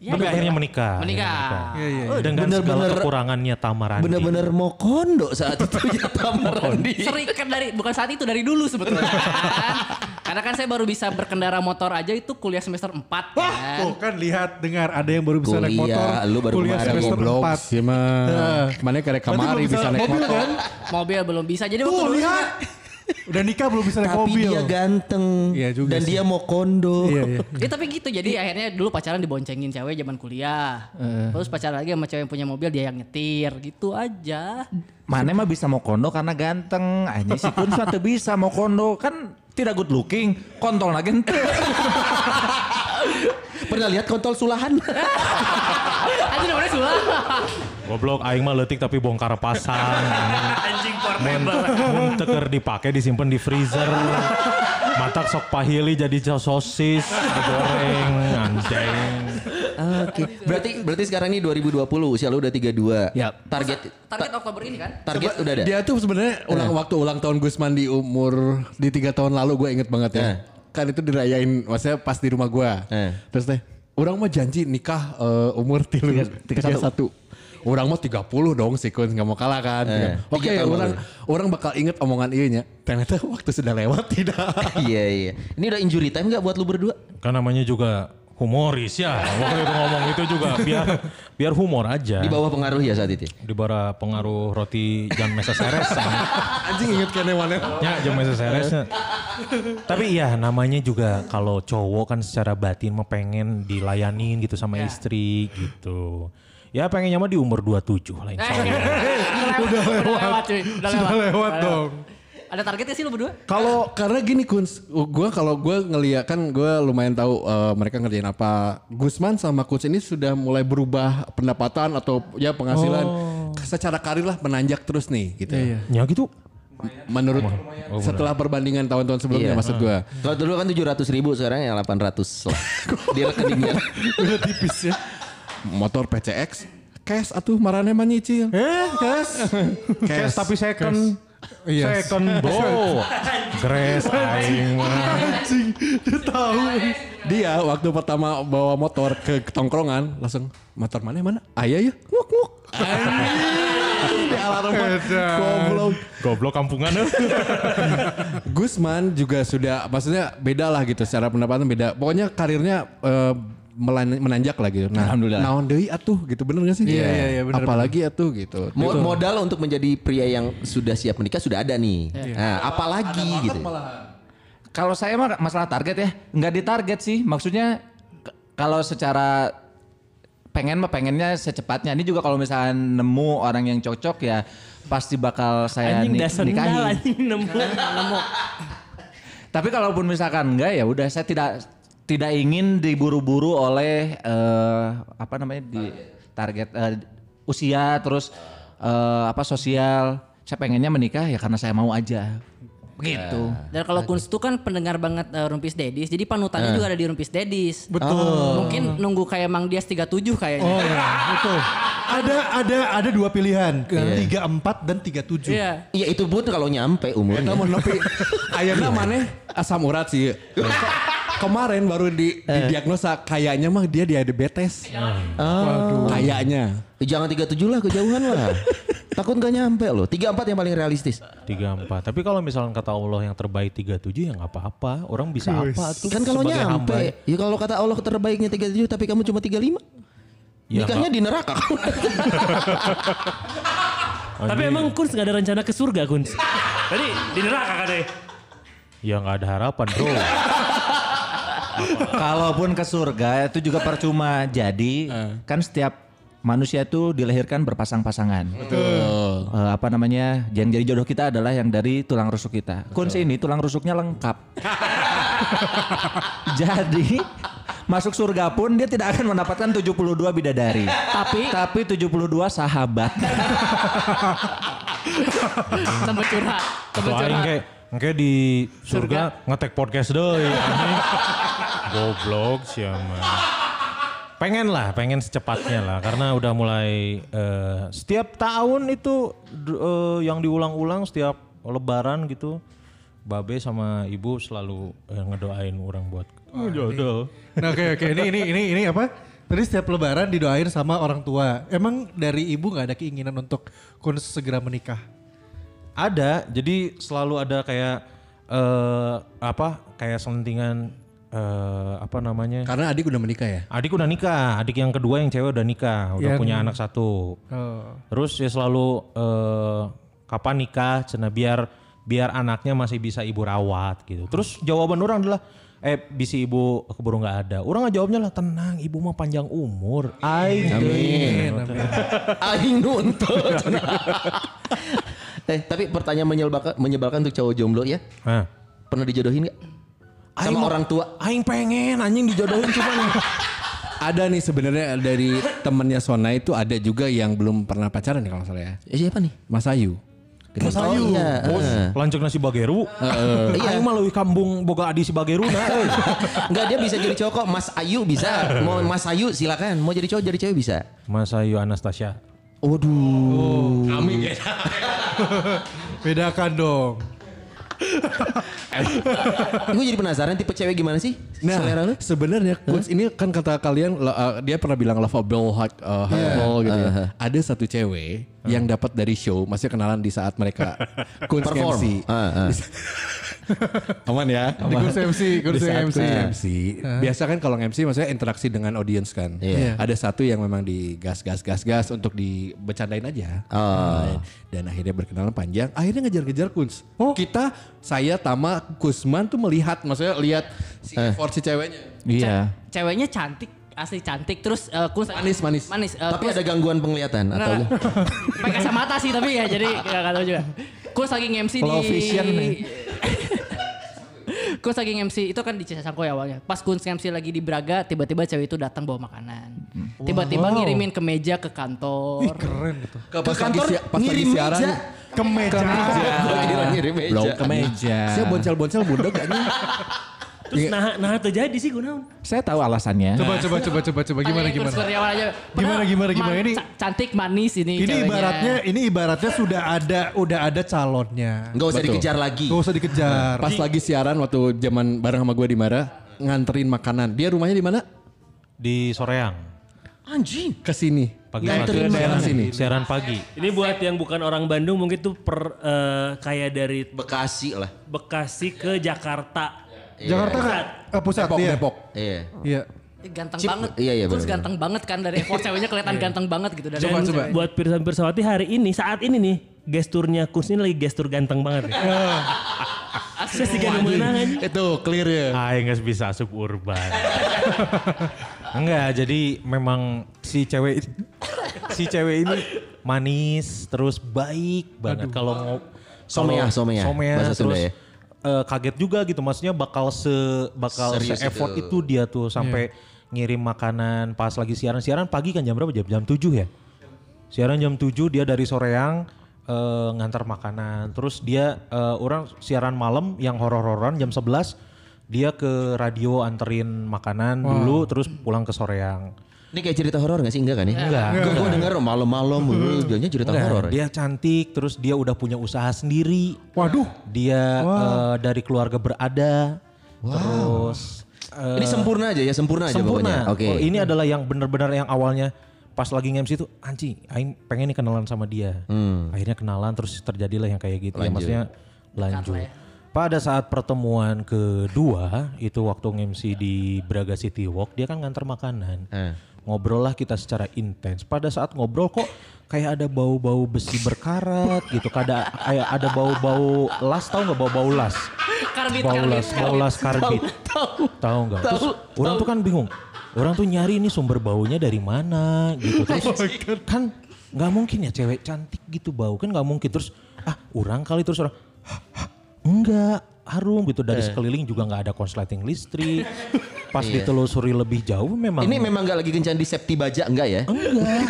S2: Tapi akhirnya menikah.
S3: Menikah.
S5: Iya, iya.
S2: Dengan segala
S6: Bener-bener-
S2: kekurangannya Tamarandi.
S6: Bener-bener mau kondo saat itu ya <laughs> Tamarandi.
S3: Sering kan dari bukan saat itu dari dulu sebetulnya. <laughs> Karena kan saya baru bisa berkendara motor aja itu kuliah semester 4
S5: Wah,
S3: kan.
S5: tuh kan lihat dengar ada yang baru bisa naik
S6: Kuliah,
S5: motor.
S6: lu baru
S5: kuliah semester
S7: Goblok
S5: 4.
S7: sih mah. Mana karek
S5: Berarti
S7: kamari bisa naik
S5: mobil
S7: motor.
S5: kan?
S3: Mobil belum bisa. Jadi waktu
S5: Tuh
S3: dulu
S5: lihat. Udah nikah belum bisa naik
S6: Tapi
S5: mobil.
S6: dia ganteng.
S5: Iya juga
S6: Dan
S5: sih.
S6: dia mau kondo.
S5: Iya, iya.
S3: Ya tapi gitu jadi akhirnya dulu pacaran diboncengin cewek zaman kuliah. Terus pacaran lagi sama cewek yang punya mobil dia yang nyetir gitu aja.
S8: Mana mah bisa mau kondo karena ganteng. Aja si Kun suatu bisa mau kondo kan tidak good looking. Kontol lagi ente. <laughs>
S6: Pernah lihat kontol sulahan? <laughs>
S2: Goblok aing mah leutik tapi bongkar pasang. <laughs>
S4: Anjing portable.
S2: Mun teker dipake disimpan di freezer. Matak sok pahili jadi sosis digoreng anjing.
S6: Oke. Berarti berarti sekarang ini 2020 usia lu udah 32.
S8: Yap.
S6: Target
S3: Target Oktober ini kan.
S6: target udah ada.
S7: Dia tuh sebenarnya ulang waktu ulang tahun Gusman di umur di tiga tahun lalu gue inget banget ya.
S6: Eh.
S7: Kan itu dirayain maksudnya pas di rumah gue.
S6: Eh.
S7: Terus teh orang mah janji nikah eh, umur tilu, tiga satu. Orang mah 30 dong kun nggak mau kalah kan.
S6: Eh,
S7: Oke
S6: tahun
S7: orang
S6: lalu.
S7: orang bakal inget omongan ianya. Ternyata <laughs> waktu sudah lewat tidak.
S6: Iya iya. Ini udah injury time gak buat lu berdua?
S2: Kan namanya juga humoris ya. Waktu itu ngomong itu juga biar biar humor aja.
S6: Di bawah pengaruh ya saat itu.
S2: Di bawah pengaruh roti jam mesa seres. <laughs>
S7: Anjing inget kene mana.
S2: Ya jam mesa seresnya. Tapi iya namanya juga kalau cowok kan secara batin mah pengen dilayanin gitu sama istri gitu. Ya pengennya mah di umur 27 lah insya Allah.
S3: udah lewat. cuy. Udah
S5: Sudah lewat dong.
S3: Ada targetnya sih lu berdua?
S7: Kalau karena gini Kun, gue kalau gue ngeliat kan gue lumayan tahu eh, mereka ngerjain apa. Gusman sama Kun ini sudah mulai berubah pendapatan atau ya penghasilan secara karir lah menanjak terus nih gitu.
S2: Ya gitu.
S7: Menurut setelah perbandingan tahun-tahun sebelumnya
S6: Iya.
S7: maksud gue.
S6: Kalau dulu kan 700 ribu sekarang yang 800 lah. Di rekeningnya.
S5: Udah tipis ya.
S7: Motor PCX, cash atuh marane mah nyicil.
S5: Eh, guys.
S2: Cash tapi second.
S5: Iya.
S2: Second bro. Grace aing mah.
S5: Anjing, dia tahu.
S7: Dia waktu pertama bawa motor ke tongkrongan langsung motor mana mana? Ayah ya, nguk nguk. Di alarm goblok.
S2: Goblok kampungan eh.
S7: Gusman juga sudah maksudnya beda lah gitu secara pendapatan beda. Pokoknya karirnya eh, melan- menanjak lah gitu. Nah,
S8: Alhamdulillah.
S7: Naon deui atuh gitu bener gak sih?
S5: Iya, iya, iya, bener,
S7: Apalagi atuh gitu.
S6: Mo- modal untuk menjadi pria yang sudah siap menikah sudah ada nih. Nah, apalagi gitu.
S8: Kalau saya mah masalah target ya, nggak ditarget sih. Maksudnya kalau secara pengen mah pengennya secepatnya. Ini juga kalau misalnya nemu orang yang cocok ya pasti bakal saya
S4: Anjing
S8: nikahi.
S4: anjing nemu.
S8: Tapi kalaupun misalkan enggak ya udah saya tidak tidak ingin diburu-buru oleh eh, apa namanya di target eh, usia terus eh, apa sosial. Saya pengennya menikah ya karena saya mau aja. Begitu.
S3: Dan kalau Kunz itu kan pendengar banget eh, Rumpis Dedis, jadi panutannya juga ada di Rumpis Dedis.
S5: Betul.
S3: Mungkin nunggu kayak Mang Dias 37 kayaknya.
S5: Oh ya, betul. Ada ada ada dua pilihan, tiga empat dan tiga tujuh.
S3: Iya.
S6: Iya itu pun kalau nyampe umurnya.
S7: Kamu nepi ayana mana asam urat sih. <laughs> Kemarin baru di, didiagnosa kayaknya mah dia diabetes.
S6: Ah.
S7: Kayaknya.
S6: Eh, Jangan 37 lah kejauhan lah. <laughs> Takut gak nyampe loh. 34 yang paling realistis.
S2: Tiga empat. Tapi kalau misalnya kata Allah yang terbaik tiga tujuh ya nggak apa-apa. Orang bisa apa tuh?
S6: Kan kalau
S2: hamba
S6: nyampe.
S2: ya.
S6: Ya kalau kata Allah terbaiknya 37 tapi kamu cuma 35.
S2: Ya,
S6: Nikahnya di neraka. <laughs>
S4: Tapi emang Kuns gak ada rencana ke surga Kuns. Tadi di neraka katanya.
S2: Ya nggak ada harapan bro. <laughs>
S8: Kalaupun ke surga itu juga percuma. Jadi kan setiap manusia itu dilahirkan berpasang-pasangan. Betul. apa namanya? Yang jadi jodoh kita adalah yang dari tulang rusuk kita. Kunci ini tulang rusuknya lengkap. <laughs> jadi masuk surga pun dia tidak akan mendapatkan 72 bidadari. Tapi tapi 72 sahabat. <laughs>
S3: Sampai curhat. Sampai curhat.
S2: kayak kayak di surga ngetek podcast deh. <laughs> Goblok siapa. Pengen lah, pengen secepatnya lah. Karena udah mulai eh, setiap tahun itu eh, yang diulang-ulang setiap lebaran gitu. Babe sama ibu selalu eh, ngedoain orang buat jodoh.
S5: Nah oke oke ini ini ini ini apa? Tadi setiap lebaran didoain sama orang tua. Emang dari ibu nggak ada keinginan untuk Kun segera menikah?
S2: Ada, jadi selalu ada kayak eh apa? Kayak selentingan eh apa namanya?
S7: Karena adik udah menikah ya.
S2: Adik udah nikah, adik yang kedua yang cewek udah nikah, udah
S5: Yang-
S2: punya anak satu.
S5: Oh.
S2: Terus ya selalu eh kapan nikah, cina biar biar anaknya masih bisa ibu rawat gitu. Terus jawaban orang adalah eh bisi ibu keburu nggak ada. Orang nggak jawabnya lah tenang, ibu mah panjang umur. Aing.
S6: Amin. Aing nuntut. <laughs> eh tapi pertanyaan menyebalkan, menyebalkan untuk cowok jomblo ya.
S2: Nah,
S6: Pernah dijodohin gak?
S2: Aing
S6: Sama
S2: mau-
S6: orang tua.
S2: Aing pengen anjing dijodohin cuman <laughs>
S7: Ada nih sebenarnya dari temennya Sona itu ada juga yang belum pernah pacaran nih kalau salah ya.
S6: Eh, siapa nih?
S7: Mas Ayu.
S5: Mas
S6: Oh,
S5: Ayu.
S6: iya.
S2: bos lanjut nasi bageru.
S6: Iya.
S2: Aing mah leuwih kambung boga adi si bageru nah. euy. <laughs>
S6: Enggak dia bisa jadi cowok kok. Mas Ayu bisa. Mau Mas Ayu silakan. Mau jadi cowok jadi cewek bisa.
S2: Mas Ayu Anastasia.
S6: Waduh. <laughs>
S5: Bedakan dong. <laughs>
S6: Gue jadi penasaran tipe cewek gimana sih? Selera lu?
S7: Nah, sebenarnya Kunz ini kan kata kalian uh, dia pernah bilang lovable, hot, uh, hotable gitu ya. Ada satu cewek yang dapat dari show, masih kenalan di saat mereka <laughs>
S6: Perform.
S7: MC.
S6: Ah. <laughs> <laughs>
S7: Aman ya?
S5: Di kursi MC,
S7: Di
S5: kursi
S7: saat
S5: MC.
S7: MC. Biasa kan kalau MC maksudnya interaksi dengan audience kan.
S6: Iya.
S7: Ada satu yang memang di gas gas gas gas untuk dibecandain aja.
S6: Oh.
S7: Dan akhirnya berkenalan panjang, akhirnya ngejar-ngejar Kunz. Oh. Kita, saya, Tama, Kusman tuh melihat, maksudnya lihat si effort si ceweknya.
S8: Iya.
S3: Ceweknya cantik, asli cantik. Terus eh, Kun
S7: Manis, manis.
S3: Manis. eh,
S6: Tapi
S3: Kun-
S6: ada gangguan penglihatan atau
S3: Nggak, <laughs> Pakai kacamata sih tapi ya jadi nggak tahu juga. Kus lagi MC di
S8: vision <laughs>
S3: Kus lagi MC itu kan di Cisangko ya awalnya. Pas Kun MC lagi di Braga, tiba-tiba cewek itu datang bawa makanan. Tiba-tiba ngirimin ke meja ke kantor.
S5: Ih keren gitu.
S7: Ke, pas lagi, si- pas lagi
S6: ngirim
S7: siaran,
S6: meja.
S5: Ke meja.
S6: Gua kira ngirim meja.
S7: Belum
S8: ke meja.
S7: Saya boncel-boncel budak gak nih?
S4: Terus nah nah terjadi sih gue naon.
S8: Saya tahu alasannya.
S5: Coba coba coba coba coba gimana
S3: Tanya
S5: gimana.
S3: Aja.
S5: Gimana, gimana, gimana?
S3: man-
S5: Ini-
S3: ca- cantik manis ini.
S5: Ini
S3: ceweknya.
S5: ibaratnya ini ibaratnya sudah ada udah ada calonnya.
S6: Enggak usah
S7: Betul.
S6: dikejar lagi.
S5: Gak usah dikejar.
S7: Pas lagi siaran waktu zaman bareng sama gue di Mara, nganterin makanan. Dia rumahnya di mana?
S2: Di Soreang.
S6: Anjing.
S7: Ke sini.
S2: Pagi
S6: Nganterin
S2: pagi
S7: makanan.
S2: sini. Siaran pagi.
S4: Ini buat yang bukan orang Bandung mungkin tuh per eh, kayak dari
S6: Bekasi lah.
S4: Bekasi ke Jakarta.
S5: Jakarta kan eh, pusat
S7: Depok,
S5: iya.
S7: Depok.
S6: Iya.
S5: Iya.
S3: Ganteng
S6: Cip-
S3: banget.
S6: iya, iya,
S3: Terus
S6: benar-benar.
S3: ganteng banget kan dari effort ceweknya kelihatan ganteng banget gitu dari
S4: Dan
S3: effort cewek.
S4: buat Pirsan Pirsawati hari ini saat ini nih gesturnya Kus ini lagi gestur ganteng banget nih. <laughs> Saya sih gak.
S7: Itu clear ya.
S2: Aing nggak bisa asup urban. <laughs> Enggak, jadi memang si cewek si cewek ini manis terus baik banget kalau ngo-
S6: Someah,
S2: kalau-
S6: someah, bahasa Sunda
S2: terus
S6: ya.
S2: Eh, kaget juga gitu. Maksudnya bakal se bakal
S6: Serius
S2: se effort
S6: itu.
S2: itu. dia tuh sampai ngirim makanan pas lagi siaran. Siaran pagi kan jam berapa jam jam 7 ya? Siaran jam 7 dia dari soreang eh, ngantar makanan. Terus dia eh, orang siaran malam yang horor-hororan jam 11 dia ke radio anterin makanan dulu terus pulang ke soreang
S6: Ini kayak cerita horor gak sih? Enggak kan ya?
S2: Enggak.
S6: Gue gue denger malam-malam uh, jadinya cerita
S2: Enggak,
S6: horor.
S2: dia cantik terus dia udah punya usaha sendiri
S5: Waduh.
S2: dia eh, dari keluarga berada terus eh,
S6: Ini sempurna aja ya, sempurna, aja
S2: sempurna.
S6: pokoknya. Oke.
S2: Oh, ini adalah yang benar-benar yang awalnya pas lagi nge-MC itu anjing aing pengen nih kenalan sama dia. Akhirnya kenalan terus terjadilah yang kayak gitu ya
S6: Hmm. Lanjut.
S2: maksudnya lanjut. Pada saat pertemuan kedua itu waktu nge-MC di Braga City Walk dia kan nganter makanan.
S6: Eh.
S2: Ngobrol lah kita secara intens. Pada saat ngobrol kok kayak ada bau-bau besi berkarat gitu. Kada kayak ada bau-bau las tau nggak bau-bau las?
S3: Karbit,
S2: bau
S3: karbit,
S2: las, bau las karbit. Tahu nggak? Terus orang tuh kan bingung. Orang tuh nyari ini sumber baunya dari mana gitu. Terus kan nggak mungkin ya cewek cantik gitu bau kan nggak mungkin. Terus ah orang kali terus orang "Hah, hah, enggak harum gitu dari sekeliling juga nggak ada konsleting listrik. <laughs> Pas ditelusuri lebih jauh memang
S6: Ini memang gak lagi kencan di septi baja enggak ya?
S2: Enggak,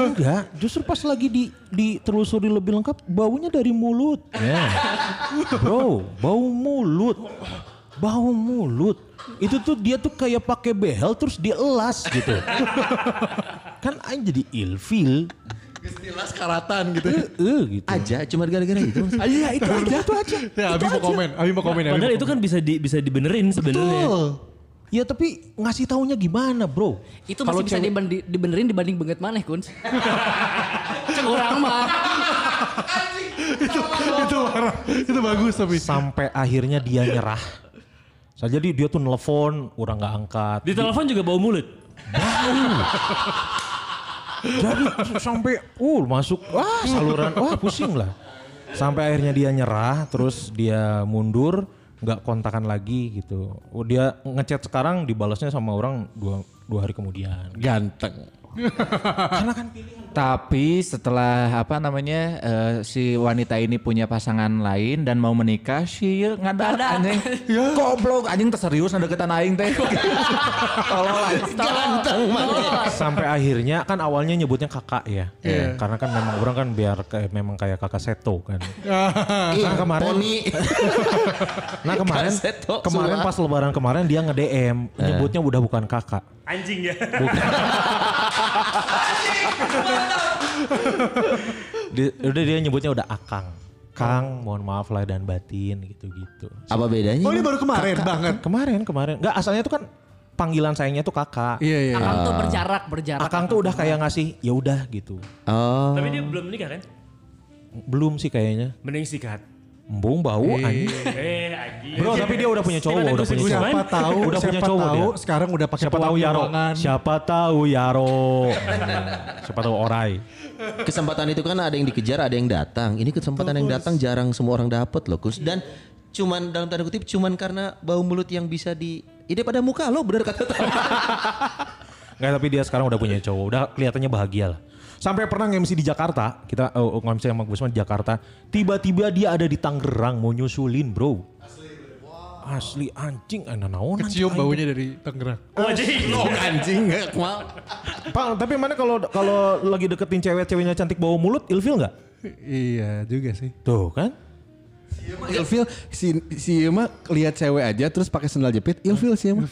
S2: enggak. Justru pas lagi di ditelusuri lebih lengkap, baunya dari mulut. Ya. Bro, bau mulut. bau mulut. Itu tuh dia tuh kayak pakai behel terus dielas gitu. kan aing jadi ilfil.
S7: Istilah karatan gitu.
S2: Eh, gitu.
S6: Aja cuma gara-gara itu. <laughs>
S2: Iya itu aja itu aja. <laughs>
S5: Ya, Abi mau komen, Abi mau komen. Abi
S4: Padahal itu kan bisa di, bisa dibenerin sebenarnya.
S2: Betul. Ya tapi ngasih taunya gimana bro?
S3: Itu masih bisa
S2: cewek-
S3: dibendi- dibenerin dibanding banget maneh kun. Cek orang mah.
S5: itu marah, itu bagus tapi.
S2: sampai akhirnya dia nyerah. So, jadi dia tuh nelfon, orang nggak angkat.
S4: Di telepon juga bau mulut. <laughs>
S2: Jadi sampai uh masuk wah saluran wah pusing lah. Sampai akhirnya dia nyerah, terus dia mundur, nggak kontakan lagi gitu. Oh, dia ngechat sekarang dibalasnya sama orang dua, dua hari kemudian.
S7: Ganteng.
S8: Tapi setelah apa namanya eh, si wanita ini punya pasangan lain dan mau menikah si ngadat anjing. Goblok anjing terserius na deketan aing teh. <laughs>
S2: Sampai akhirnya kan awalnya nyebutnya kakak ya. Karena kan memang orang kan biar kayak memang kayak kakak Seto kan. <laughs> Nah, kemarin-
S6: Poni. <laughs>
S2: Nah kemarin
S6: Kaseto
S2: kemarin pas lebaran kemarin dia nge-DM nyebutnya udah bukan kakak.
S4: Anjing ya.
S2: Dia, udah dia nyebutnya udah akang. Kang, mohon maaf lah dan batin gitu-gitu.
S6: Apa bedanya?
S5: Oh ini baru kemarin banget.
S2: Kemarin kemarin nggak asalnya tuh kan panggilan sayangnya tuh kakak.
S5: Iya iya.
S3: Akang tuh berjarak, berjarak.
S2: Akang tuh udah kayak ngasih ya udah gitu.
S6: Oh.
S4: Tapi dia belum menikah kan?
S2: Belum sih kayaknya.
S4: Mending sikat.
S2: Embung bau anjing.
S4: Eh anjing.
S2: Bro, tapi dia udah punya cowok, udah punya
S4: Gusman?
S5: Siapa tahu,
S2: Udah punya
S5: siapa
S2: cowok
S5: tahu
S2: dia.
S5: sekarang udah pakai
S2: Siapa tahu Yaro.
S5: ruangan.
S2: Siapa tahu Yaro. Siapa tahu Orai.
S6: Kesempatan itu kan ada yang dikejar, ada yang datang. Ini kesempatan yang datang jarang semua orang dapat loh, Kus. Dan cuman dalam tanda kutip cuman karena bau mulut yang bisa di ide pada muka lo bener kata tahu.
S2: Nggak, tapi dia sekarang udah punya cowok. Udah kelihatannya bahagia lah. Sampai pernah nge-MC di Jakarta, kita oh, nge-MC sama Gusman di Jakarta, tiba-tiba dia ada di Tangerang mau nyusulin, bro. Asli anjing, ana naonan.
S5: Kecium baunya dari Tangerang.
S4: Oh anjing.
S7: Anjing gak mal.
S2: Pak, tapi mana kalau kalau lagi deketin cewek-ceweknya cantik bau mulut, ilfil nggak?
S5: Iya juga sih.
S2: Tuh kan?
S7: Ilfil si si mah lihat cewek aja terus pakai sandal jepit, ilfil sih mah.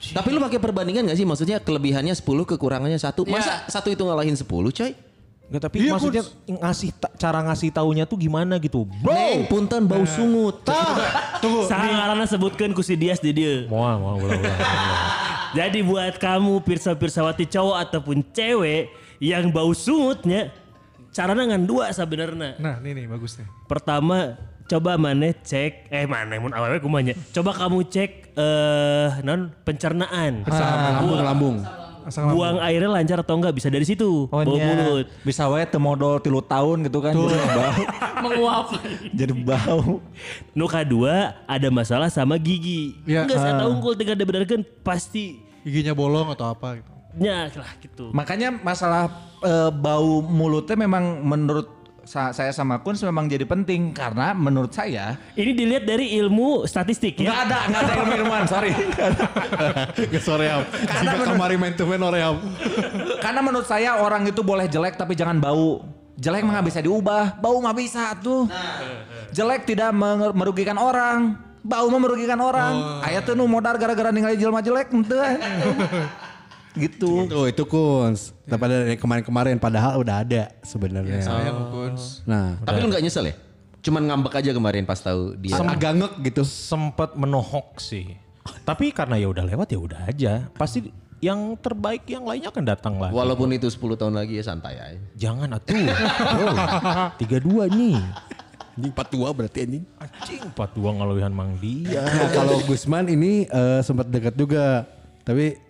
S5: Feel.
S6: Tapi lu pakai perbandingan gak sih? Maksudnya kelebihannya 10, kekurangannya satu. Masa satu itu ngalahin 10 coy?
S2: Nggak, tapi
S5: Iya,
S2: maksudnya ngasih ta- cara ngasih taunya tuh gimana gitu, bro?
S6: Neng, punten bau sungut.
S5: Tunggu.
S4: Sangarana sebutkan ku si Dias di dia.
S2: Mau, mau, ulang.
S4: Jadi buat kamu pirsa-pirsawati cowok ataupun cewek yang bau sungutnya, caranya ngan dua sebenarnya.
S5: Nah ini nih bagus nih.
S4: Pertama, coba mana cek, eh mana mun awalnya kumanya. Coba kamu cek eh non pencernaan.
S7: Lambung lambung.
S5: Asal
S4: Buang airnya lancar atau enggak bisa dari situ.
S8: Oh,
S4: bau
S8: nya.
S4: mulut.
S8: Bisa wae teu modal tilu tahun gitu kan. Jadi bau. <laughs>
S3: Menguap.
S8: Jadi bau.
S4: Nu kedua ada masalah sama gigi.
S5: Ya,
S4: Enggak saya
S5: ah.
S4: tahu unggul tinggal dibenarkan pasti
S5: giginya bolong atau apa gitu.
S4: nya lah gitu.
S8: Makanya masalah eh, bau mulutnya memang menurut sa- saya sama Kun memang jadi penting karena menurut saya
S4: Ini dilihat dari ilmu statistik
S8: nggak
S4: ya.
S8: ada nggak ada ilmu ilmuwan sorry.
S7: Ke soream. Jika kemarin main tuh main oream.
S8: karena menurut saya orang itu boleh jelek tapi jangan bau. Jelek mah nggak bisa diubah. Bau mah bisa tuh. Jelek tidak merugikan orang. Bau mah merugikan orang. Ayat tuh nu modar gara-gara ningali jelma jelek ente <laughs> gitu
S7: Tuh itu Kuns. Tapi dari kemarin-kemarin padahal udah ada sebenarnya.
S5: Sayang Kuns.
S7: Nah,
S6: Tapi lu gak nyesel ya? Cuman ngambek aja kemarin pas tahu dia.
S7: agak ngek gitu.
S2: Sempet menohok sih. Tapi karena ya udah lewat ya udah aja. Pasti yang terbaik yang lainnya akan datang lah.
S6: Walaupun itu 10 tahun lagi ya santai aja.
S2: Jangan atuh. Bro. 32 nih.
S7: Anjing 42 berarti anjing.
S2: Anjing 42 ngalawihan Mang Dia.
S7: Nah, kalau Gusman ini eh, sempat dekat juga. Tapi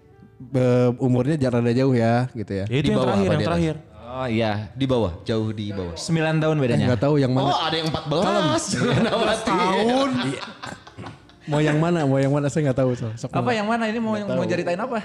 S7: eh, umurnya jarak ada jauh ya gitu ya.
S2: Itu
S6: Di
S2: yang
S6: bawah
S2: terakhir,
S6: apa
S2: yang
S6: di
S2: terakhir.
S8: oh iya
S6: Di bawah, jauh di bawah.
S8: 9 tahun bedanya
S7: Enggak tahu yang mana.
S6: Oh ada yang 14. Jangan <laughs> tahun.
S7: Mau yang mana? Mau yang mana saya nggak tahu. So. Sok
S8: apa yang mana ini mau mau ceritain apa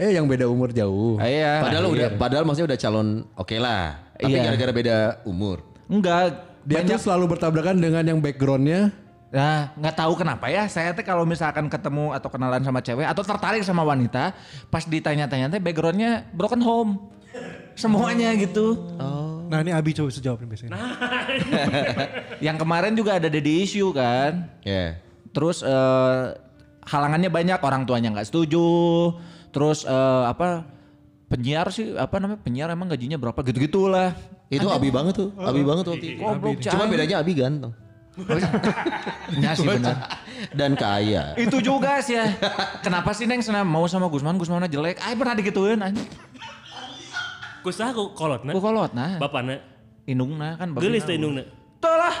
S7: Eh yang beda umur jauh.
S8: Ah, iya
S6: Padahal udah, padahal maksudnya udah calon oke lah. Tapi
S8: Iya.
S6: gara-gara beda umur.
S8: enggak
S7: Dia tuh selalu bertabrakan dengan yang backgroundnya.
S8: Nah, nggak tahu kenapa ya. Saya teh kalau misalkan ketemu atau kenalan sama cewek atau tertarik sama wanita, pas ditanya-tanya teh backgroundnya broken home. Semuanya gitu.
S5: Nah ini Abi coba bisa jawab nih biasanya. <laughs>
S8: Yang kemarin juga ada daddy issue kan.
S6: Ya.
S8: Terus eh, halangannya banyak, orang tuanya nggak setuju. Terus eh, apa penyiar sih apa namanya penyiar emang gajinya berapa gitu-gitulah.
S6: Itu Abi banget tuh, Abi banget waktu itu.
S8: Goblok,
S6: Cuma bedanya Abi ganteng
S8: Ya sih benar.
S6: dan kaya.
S8: Itu juga sih ya. Kenapa sih Neng senang mau sama Gusman, Gusman jelek. Ay pernah digituin anjing.
S4: Kusaha ku kolot na.
S8: Ku kolot nah.
S4: Bapakna.
S8: Indungna kan
S4: Geulis
S8: babina.
S4: teh indungna.
S8: Tuh lah.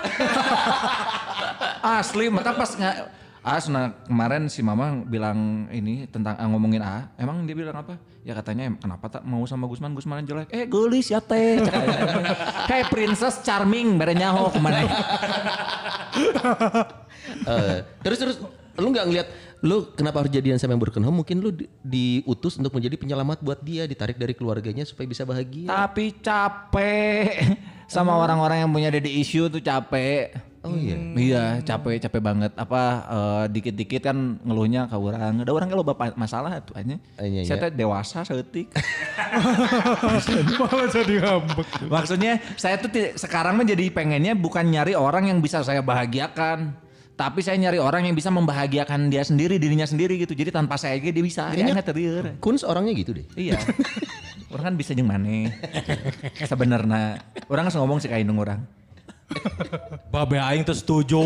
S8: Asli, mata pas nggak As, nah kemarin si Mama bilang ini tentang ah, ngomongin A, emang dia bilang apa? Ya katanya "Em, kenapa tak mau sama Gusman, Gusman jelek. Eh gelis ya teh. Kayak Princess Charming bare nyaho ke mana. <laughs>
S6: Eh, terus terus lu nggak ngeliat lu kenapa harus jadian sama yang broken home mungkin lu di- diutus untuk menjadi penyelamat buat dia ditarik dari keluarganya supaya bisa bahagia
S8: Tapi capek sama orang-orang yang punya daddy issue tuh capek.
S6: oh iya
S8: Iya, capek capek banget. Apa eh, dikit-dikit kan ngeluhnya ke orang. Ada orang kalau bapak masalah tuh aja.
S6: Iya,
S8: Saya
S6: iya.
S8: teh dewasa seetik. <laughs>
S5: Malah jadi ngambek.
S8: Maksudnya saya tuh sekarang menjadi pengennya bukan nyari orang yang bisa saya bahagiakan. Tapi saya nyari orang yang bisa membahagiakan dia sendiri, dirinya sendiri gitu. Jadi tanpa saya aja dia bisa. Ya, terieur.
S6: Kuns orangnya gitu deh
S8: Iya. <laughs> orang kan bisa jeung. Sebenarnya orang kan ngomong sih indung orang.
S2: Babe aing tuh setuju.